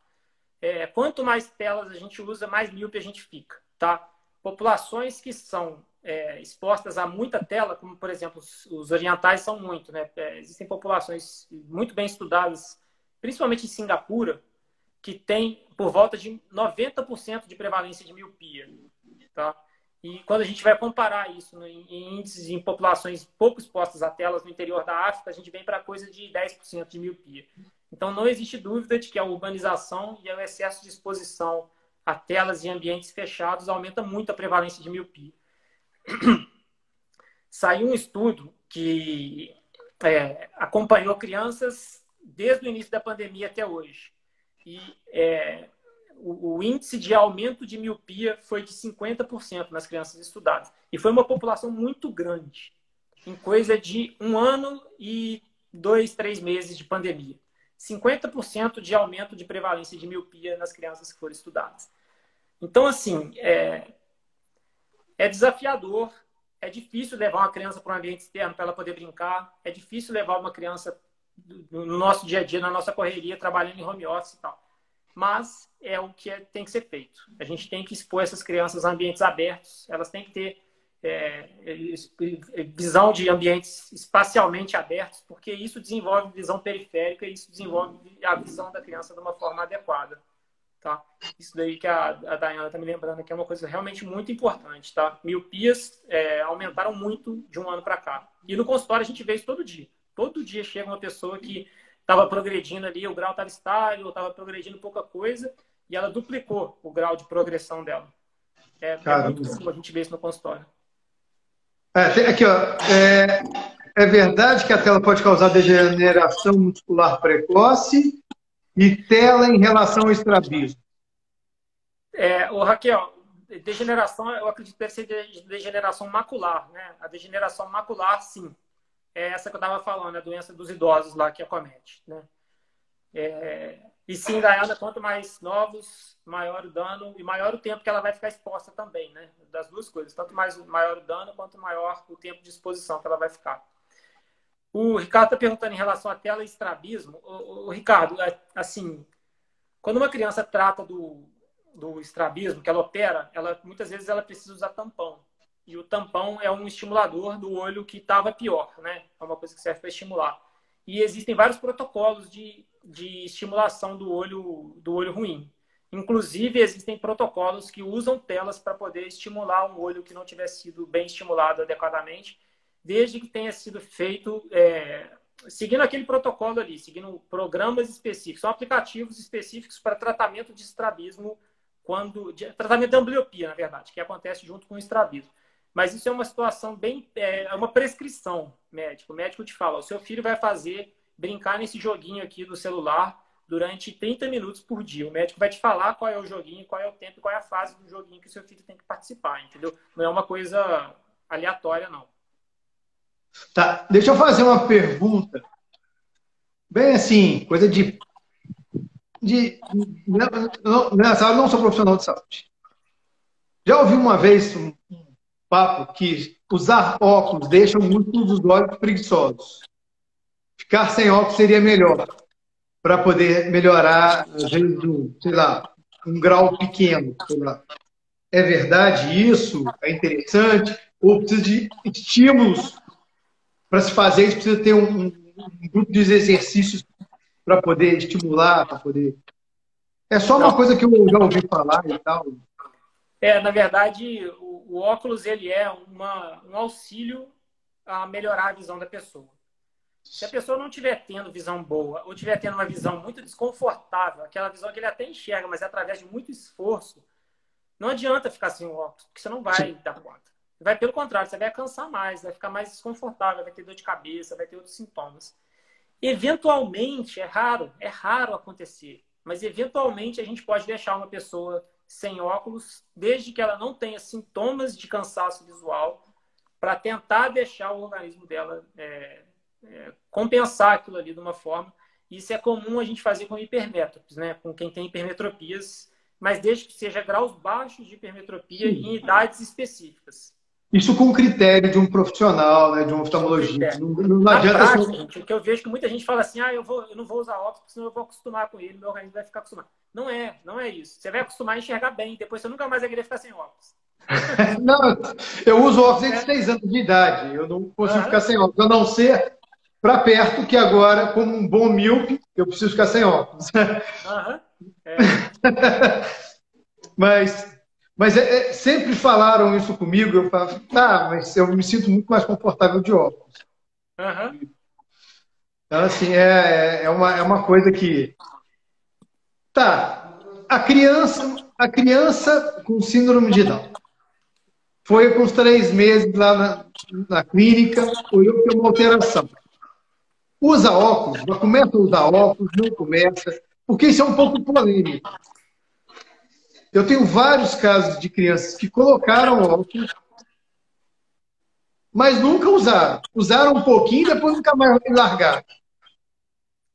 É, quanto mais telas a gente usa, mais míope a gente fica, tá? Populações que são é, expostas a muita tela, como por exemplo os, os orientais são muito, né? É, existem populações muito bem estudadas, principalmente em Singapura, que tem por volta de 90% de prevalência de miopia, tá? E quando a gente vai comparar isso no, em índices em populações pouco expostas a telas no interior da África, a gente vem para coisa de 10% de miopia. Então não existe dúvida de que a urbanização e o excesso de exposição a telas e ambientes fechados aumenta muito a prevalência de miopia. Saiu um estudo que é, acompanhou crianças desde o início da pandemia até hoje. E é, o, o, índice de aumento de miopia foi de 50% nas crianças estudadas. E foi uma população muito grande, em coisa de um ano e dois, três meses de pandemia. 50% de aumento de prevalência de miopia nas crianças que foram estudadas. Então, assim, é, é desafiador, é difícil levar uma criança para um ambiente externo para ela poder brincar, é difícil levar uma criança no nosso dia a dia, na nossa correria, trabalhando em home office e tal. Mas é o que é, tem que ser feito. A gente tem que expor essas crianças a ambientes abertos, elas têm que ter é, visão de ambientes espacialmente abertos, porque isso desenvolve visão periférica e isso desenvolve a visão da criança de uma forma adequada. Tá? Isso daí que a, a Dayana está me lembrando que é uma coisa realmente muito importante. Tá? Miopias é, aumentaram muito de um ano para cá. E no consultório a gente vê isso todo dia. Todo dia chega uma pessoa que estava progredindo ali, o grau estava estável, estava progredindo pouca coisa, e ela duplicou o grau de progressão dela. É, é muito comum a gente ver isso no consultório. É, aqui, ó, é, é verdade que a tela pode causar degeneração muscular precoce e tela em relação ao estrabismo? É, o Raquel, degeneração, eu acredito que deve ser degeneração macular, né? A degeneração macular, sim. É essa que eu estava falando, a doença dos idosos lá que acomete, né? É, e sim, Dayana, quanto mais novos, maior o dano e maior o tempo que ela vai ficar exposta também, né? Das duas coisas. Tanto mais maior o dano, quanto maior o tempo de exposição que ela vai ficar. O Ricardo está perguntando em relação à tela e estrabismo. O, o, Ricardo, é, assim, quando uma criança trata do, do estrabismo, que ela opera, ela, muitas vezes ela precisa usar tampão. E o tampão é um estimulador do olho que estava pior, né? É uma coisa que serve para estimular. E existem vários protocolos de de estimulação do olho, do olho ruim. Inclusive, existem protocolos que usam telas para poder estimular um olho que não tiver sido bem estimulado adequadamente, desde que tenha sido feito é, seguindo aquele protocolo ali, seguindo programas específicos, são aplicativos específicos para tratamento de estrabismo, quando de, tratamento de ambliopia, na verdade, que acontece junto com o estrabismo. Mas isso é uma situação bem, é, é uma prescrição médica. O médico te fala, o seu filho vai fazer brincar nesse joguinho aqui do celular durante 30 minutos por dia. O médico vai te falar qual é o joguinho, qual é o tempo, qual é a fase do joguinho que o seu filho tem que participar, entendeu? Não é uma coisa aleatória, não. Tá, deixa eu fazer uma pergunta. Bem assim, coisa de. de nessa hora não sou profissional de saúde. Já ouvi uma vez um papo que usar óculos deixa muito dos olhos preguiçosos ficar sem óculos seria melhor, para poder melhorar, às vezes, um, sei lá, um grau pequeno. É verdade isso? É interessante? Ou precisa de estímulos para se fazer isso? Precisa ter um, um grupo de exercícios para poder estimular, para poder. É só uma coisa que eu já ouvi falar e tal. É, na verdade, o, o óculos ele é uma, um auxílio a melhorar a visão da pessoa. Se a pessoa não estiver tendo visão boa ou estiver tendo uma visão muito desconfortável, aquela visão que ele até enxerga, mas é através de muito esforço, não adianta ficar sem o óculos, porque você não vai Sim. dar conta. Vai pelo contrário, você vai cansar mais, vai ficar mais desconfortável, vai ter dor de cabeça, vai ter outros sintomas. Eventualmente, é raro, é raro acontecer, mas eventualmente a gente pode deixar uma pessoa sem óculos, desde que ela não tenha sintomas de cansaço visual, para tentar deixar o organismo dela é, é, compensar aquilo ali de uma forma. Isso é comum a gente fazer com hipermétropes, né? Com quem tem hipermetropias, mas desde que seja graus baixos de hipermetropia em idades específicas. Isso com critério de um profissional, né, de um oftalmologista. Não, não adianta. Prática, gente, o que eu vejo que muita gente fala assim, ah, eu, vou, eu não vou usar óculos, senão eu vou acostumar com ele, meu organismo vai ficar acostumado. Não é, não é isso. Você vai acostumar a enxergar bem, depois você nunca mais vai querer ficar sem óculos. não, eu uso óculos desde é. 6 anos de idade. Eu não consigo ficar sem óculos, a não ser para perto, que agora, como um bom míope, eu preciso ficar sem óculos. Uhum. É. mas mas é, é, sempre falaram isso comigo, eu falo, tá, mas eu me sinto muito mais confortável de óculos. Uhum. Então, assim, é, é, uma, é uma coisa que. Tá, a criança, a criança com síndrome de Down foi com os três meses lá na, na clínica, olhou que uma alteração. Usa óculos, já começa a usar óculos, não começa, porque isso é um pouco polêmico. Eu tenho vários casos de crianças que colocaram óculos, mas nunca usaram. Usaram um pouquinho e depois nunca mais largaram.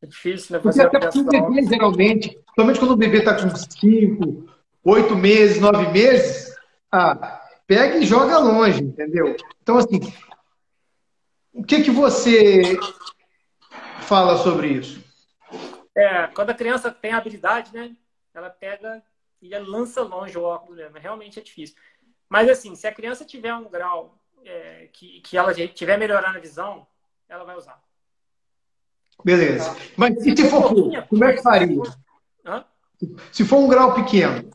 É difícil, né? Porque até porque o bebê, geralmente, principalmente quando o bebê está com 5, 8 meses, 9 meses, ah, pega e joga longe, entendeu? Então, assim, o que, que você fala sobre isso? É, quando a criança tem habilidade, né? Ela pega e lança longe o óculos mesmo. Realmente é difícil. Mas assim, se a criança tiver um grau é, que, que ela tiver melhorando a visão, ela vai usar. Beleza. Tá? Mas e se for como é que faria? Hã? Se for um grau pequeno?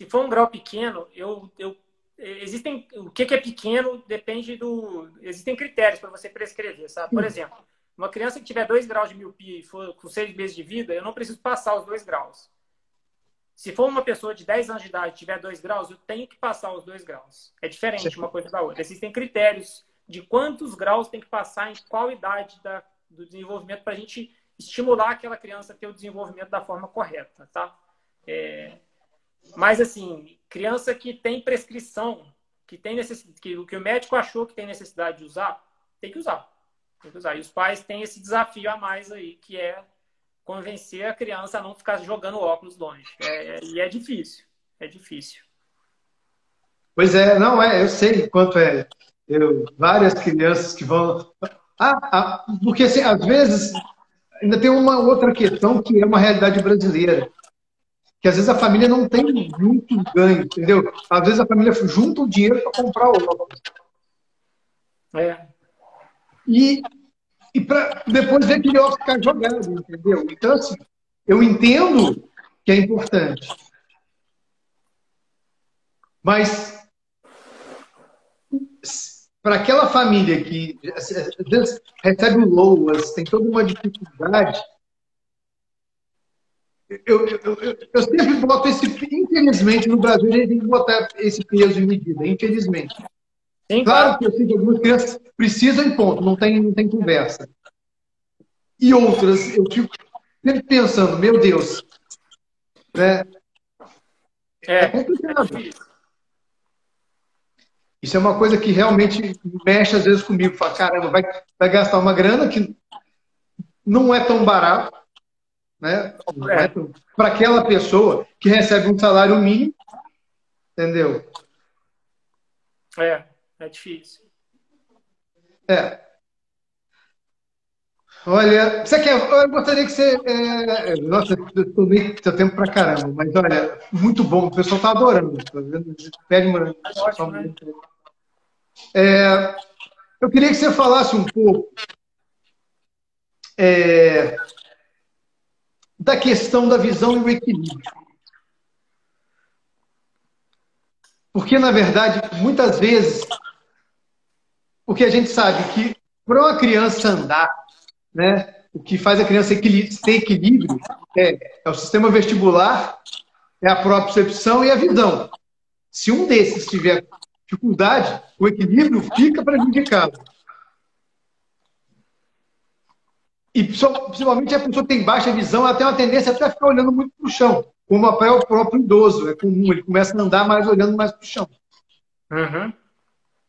Se for um grau pequeno, eu, eu existem o que, é pequeno depende do existem critérios para você prescrever, sabe? Por exemplo, uma criança que tiver 2 graus de miopia e for com 6 meses de vida, eu não preciso passar os 2 graus. Se for uma pessoa de 10 anos de idade e tiver 2 graus, eu tenho que passar os 2 graus. É diferente uma coisa da outra. Existem critérios de quantos graus tem que passar em qual idade da, do desenvolvimento para a gente estimular aquela criança a ter o desenvolvimento da forma correta, tá? É, mas, assim, criança que tem prescrição, que tem necessidade, que, que o médico achou que tem necessidade de usar, tem que usar. Tem que usar. E os pais têm esse desafio a mais aí, que é convencer a criança a não ficar jogando óculos longe. É, é, e é difícil. É difícil. Pois é, não é, eu sei quanto é. Eu, várias crianças que vão. Ah, ah, porque assim, às vezes ainda tem uma outra questão que é uma realidade brasileira que às vezes a família não tem muito ganho, entendeu? Às vezes a família junta o dinheiro para comprar o óculos. É. E, e para depois ver aquele óculos ficar jogado, entendeu? Então, assim, eu entendo que é importante. Mas para aquela família que recebe o LOAS, tem toda uma dificuldade, eu, eu, eu, eu, sempre boto esse. Infelizmente, no Brasil, a gente tem que botar esse peso em medida, infelizmente. Sim, claro, que eu sei que algumas crianças precisam em ponto, não tem, não tem conversa. E outras, eu fico sempre pensando, meu Deus. Né? É, é complicado. É Isso é uma coisa que realmente mexe às vezes comigo. Fala, caramba, vai, vai gastar uma grana que não é tão barato né? É. Para aquela pessoa que recebe um salário mínimo, entendeu? É, é difícil. É. Olha, você quer? Eu gostaria que você. É... Nossa, eu tomei seu tempo pra caramba, mas olha, muito bom, o pessoal tá adorando. Tá vendo? Pede uma. É ótimo, né? é... Eu queria que você falasse um pouco. É da questão da visão e o equilíbrio. Porque, na verdade, muitas vezes, o que a gente sabe que para uma criança andar, né, o que faz a criança ter equilíbrio é, é o sistema vestibular, é a propriocepção e a visão. Se um desses tiver dificuldade, o equilíbrio fica prejudicado. E principalmente a pessoa tem baixa visão, ela tem uma tendência até a ficar olhando muito para o chão, como até o próprio idoso, é comum, ele começa a andar mais olhando mais para o chão. Uhum.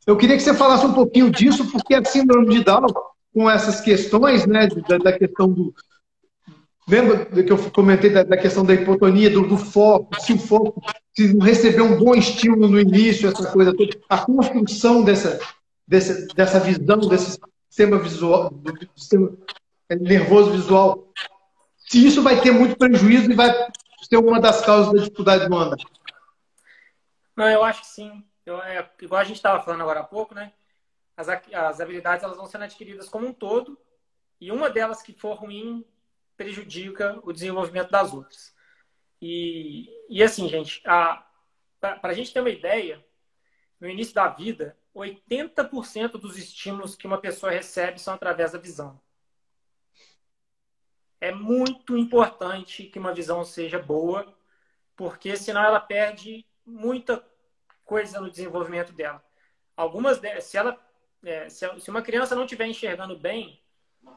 Eu queria que você falasse um pouquinho disso, porque a síndrome de Down, com essas questões, né, da, da questão do. Lembra que eu comentei da, da questão da hipotonia, do, do, foco, se o foco, se não receber um bom estímulo no início, essa coisa toda, a construção dessa, dessa, dessa visão, desse sistema visual, do sistema é nervoso visual, se isso vai ter muito prejuízo e vai ser uma das causas da dificuldade do andar. Não, eu acho que sim. Eu, é, igual a gente estava falando agora há pouco, né? As, as habilidades elas vão sendo adquiridas como um todo e uma delas que for ruim prejudica o desenvolvimento das outras. E, e assim, gente, para a gente ter uma ideia, no início da vida, 80% dos estímulos que uma pessoa recebe são através da visão é muito importante que uma visão seja boa, porque senão ela perde muita coisa no desenvolvimento dela. Algumas se ela é, se uma criança não estiver enxergando bem,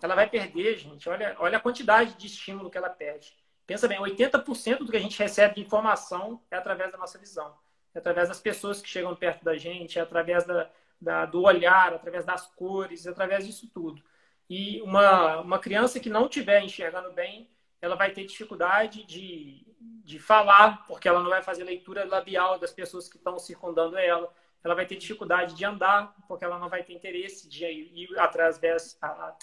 ela vai perder, gente. Olha, olha a quantidade de estímulo que ela perde. Pensa bem, 80% do que a gente recebe de informação é através da nossa visão. É através das pessoas que chegam perto da gente, é através da, da, do olhar, através das cores, é através disso tudo. E uma, uma criança que não estiver enxergando bem, ela vai ter dificuldade de, de falar, porque ela não vai fazer leitura labial das pessoas que estão circundando ela. Ela vai ter dificuldade de andar, porque ela não vai ter interesse de ir atrás,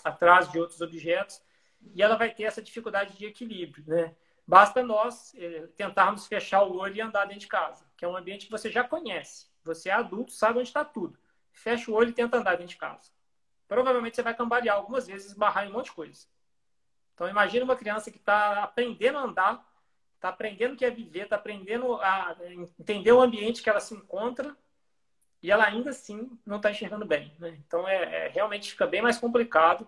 atrás de outros objetos. E ela vai ter essa dificuldade de equilíbrio. Né? Basta nós eh, tentarmos fechar o olho e andar dentro de casa, que é um ambiente que você já conhece. Você é adulto, sabe onde está tudo. Fecha o olho e tenta andar dentro de casa provavelmente você vai cambalear algumas vezes, esbarrar em um monte de coisa. Então, imagine uma criança que está aprendendo a andar, está aprendendo o que é viver, está aprendendo a entender o ambiente que ela se encontra e ela ainda assim não está enxergando bem. Né? Então, é, é, realmente fica bem mais complicado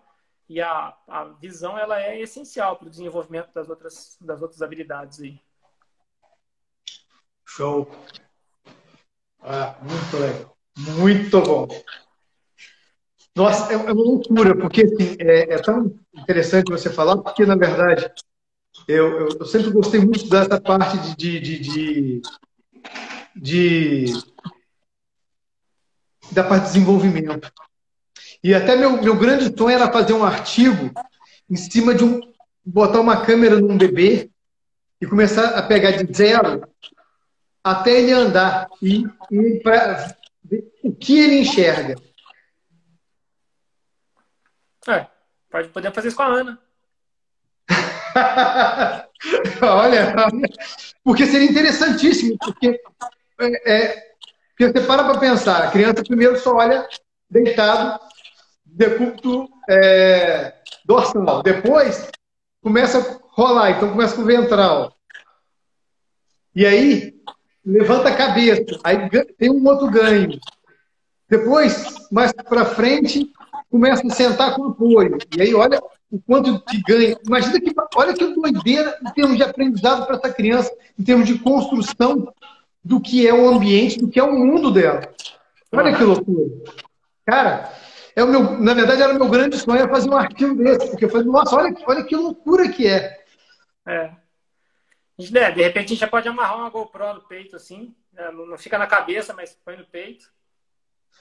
e a, a visão ela é essencial para o desenvolvimento das outras, das outras habilidades. Aí. Show! Ah, muito legal. Muito bom. Nossa, é, uma loucura, porque assim, é, é, tão interessante você falar, porque, na verdade, eu, eu, eu sempre gostei muito dessa parte de, de, de, de, da parte de desenvolvimento. E até meu, meu grande sonho era fazer um artigo em cima de um. botar uma câmera num bebê e começar a pegar de zero até ele andar e, e para o que ele enxerga. É, pode poder fazer isso com a Ana. olha, porque seria interessantíssimo, porque, é, é, porque você para para pensar, a criança primeiro só olha deitado, decúbito é, dorsal, depois começa a rolar, então começa com o ventral. E aí, levanta a cabeça, aí tem um outro ganho. Depois, mais para frente, começa a sentar com apoio. E aí, olha o quanto que ganha. Imagina que, olha que doideira em termos de aprendizado para essa criança, em termos de construção do que é o ambiente, do que é o mundo dela. Olha que loucura. Cara, é o meu, na verdade, era o meu grande sonho fazer um arquivo desse, porque eu falei, nossa, olha, olha que loucura que é. É. De repente a gente já pode amarrar uma GoPro no peito assim, né? não fica na cabeça, mas põe no peito.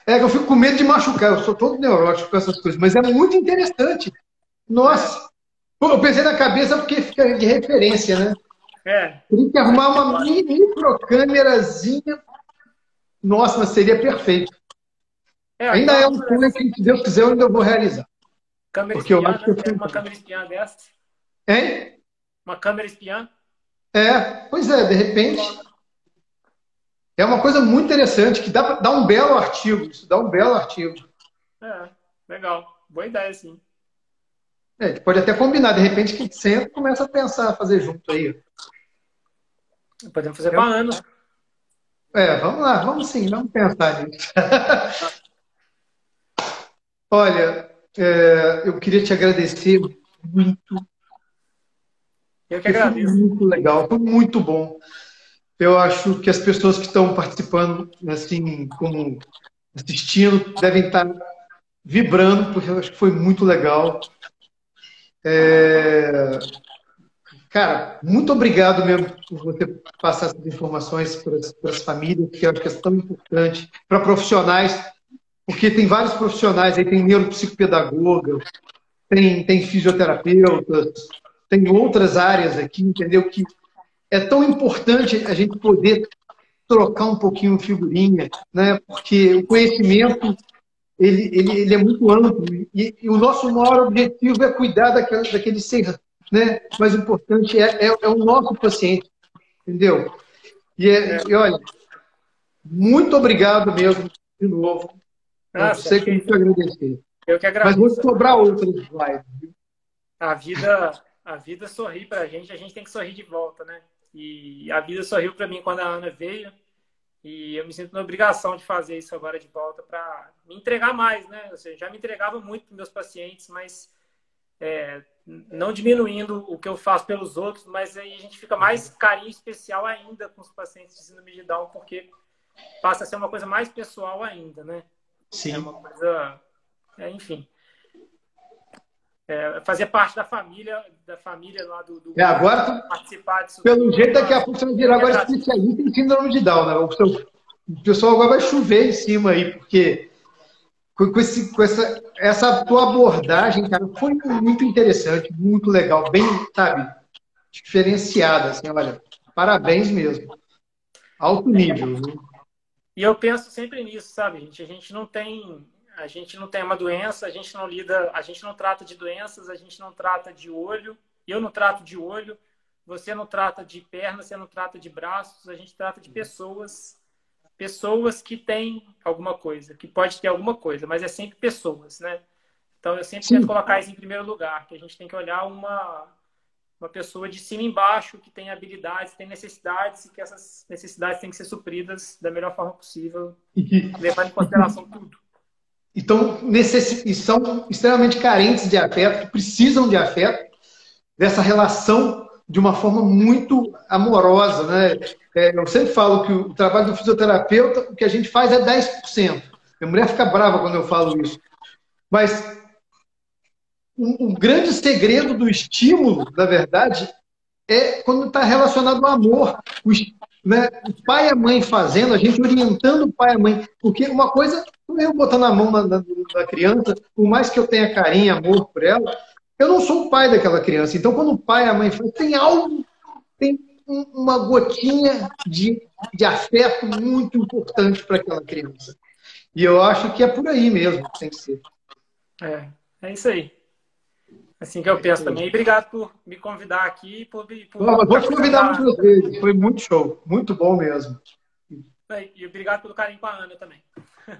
É, eu fico com medo de machucar, eu sou todo neurótico com essas coisas, mas é muito interessante. Nossa! Eu pensei na cabeça porque fica de referência, né? É. Tem que arrumar uma microcâmerazinha. Nossa, mas seria perfeito. É, ainda é um sonho que, se Deus quiser, eu ainda vou realizar. Câmera porque espiã, eu acho que eu... uma câmera espiã dessa? Hein? Uma câmera espiã? É, pois é, de repente. É uma coisa muito interessante, que dá, dá um belo artigo. Isso dá um belo artigo. É, legal. Boa ideia, sim. É, pode até combinar, de repente que senta e começa a pensar, a fazer junto aí. Podemos fazer para anos. É, vamos lá, vamos sim, vamos pensar nisso. Olha, é, eu queria te agradecer muito eu que agradeço. Foi muito legal, foi muito bom. Eu acho que as pessoas que estão participando, assim, como assistindo, devem estar vibrando, porque eu acho que foi muito legal. É... Cara, muito obrigado mesmo por você passar essas informações para as, para as famílias, que eu acho que é tão importante, para profissionais, porque tem vários profissionais aí, tem neuropsicopedagoga, tem, tem fisioterapeutas, tem outras áreas aqui, entendeu? Que é tão importante a gente poder trocar um pouquinho figurinha, né? Porque o conhecimento ele, ele, ele é muito amplo e, e, o nosso maior objetivo é cuidar daquele, daquele ser, né? Mais importante é, é, é o nosso paciente, entendeu? E, é, e, olha, muito obrigado mesmo de novo. Ah, você que muito agradecer. Eu que agradeço. Mas vou cobrar outras slides. A vida a vida sorri pra gente, a gente tem que sorrir de volta, né? E a vida sorriu para mim quando a Ana veio. E eu me sinto na obrigação de fazer isso agora de volta para me entregar mais, né? Ou seja, já me entregava muito para meus pacientes, mas é, não diminuindo o que eu faço pelos outros, mas aí a gente fica mais carinho especial ainda com os pacientes de síndrome de Down, porque passa a ser uma coisa mais pessoal ainda, né? Sim. É uma coisa, é, enfim é, fazer parte da família, da família lá do. do é, agora, participar disso. Pelo jeito, daqui a pouco você vai virar agora especialista em síndrome de Down, né? O, seu, o pessoal agora vai chover em cima aí, porque com, esse, com essa, essa tua abordagem, cara, foi muito interessante, muito legal, bem, sabe, diferenciada, assim, olha, parabéns mesmo. Alto nível. Né? E eu penso sempre nisso, sabe, gente? A gente não tem a gente não tem uma doença, a gente não lida, a gente não trata de doenças, a gente não trata de olho, eu não trato de olho, você não trata de perna, você não trata de braços, a gente trata de pessoas, pessoas que têm alguma coisa, que pode ter alguma coisa, mas é sempre pessoas, né? Então eu sempre Sim. tento colocar isso em primeiro lugar, que a gente tem que olhar uma uma pessoa de cima embaixo que tem habilidades, tem necessidades e que essas necessidades têm que ser supridas da melhor forma possível, levando em consideração tudo então, necess... e são extremamente carentes de afeto, precisam de afeto, dessa relação de uma forma muito amorosa. Né? É, eu sempre falo que o trabalho do fisioterapeuta, o que a gente faz é 10%. A mulher fica brava quando eu falo isso. Mas um, um grande segredo do estímulo, na verdade, é quando está relacionado ao amor. O, né, o pai e a mãe fazendo, a gente orientando o pai e a mãe. Porque uma coisa, eu botando a mão na, na, na criança, por mais que eu tenha carinho, amor por ela, eu não sou o pai daquela criança. Então, quando o pai e a mãe fazem, tem algo, tem uma gotinha de, de afeto muito importante para aquela criança. E eu acho que é por aí mesmo que tem que ser. É, é isso aí. Assim que eu penso também. E obrigado por me convidar aqui. Por, por Não, vou te convidar muitas vezes. Foi muito show. Muito bom mesmo. E obrigado pelo carinho com a Ana também.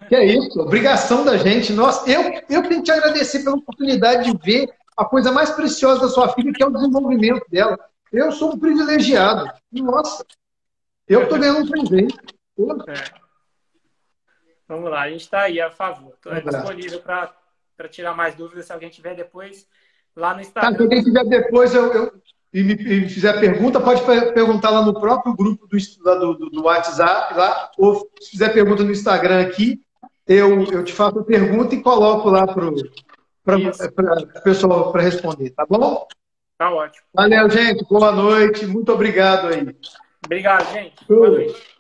Que é isso. Obrigação da gente. Nossa, eu, eu tenho que te agradecer pela oportunidade de ver a coisa mais preciosa da sua filha, que é o desenvolvimento dela. Eu sou um privilegiado. Nossa, eu estou ganhando um presente. É. Vamos lá, a gente está aí a favor. Estou disponível para tirar mais dúvidas se alguém tiver depois lá no Instagram. Tá, se alguém tiver depois eu, eu e me, e fizer pergunta, pode perguntar lá no próprio grupo do, do, do, WhatsApp, lá, ou se fizer pergunta no Instagram aqui, eu, eu te faço a pergunta e coloco lá para o pessoal para responder, tá bom? Tá ótimo. Valeu, gente. Boa noite. Muito obrigado aí. Obrigado, gente. Boa noite.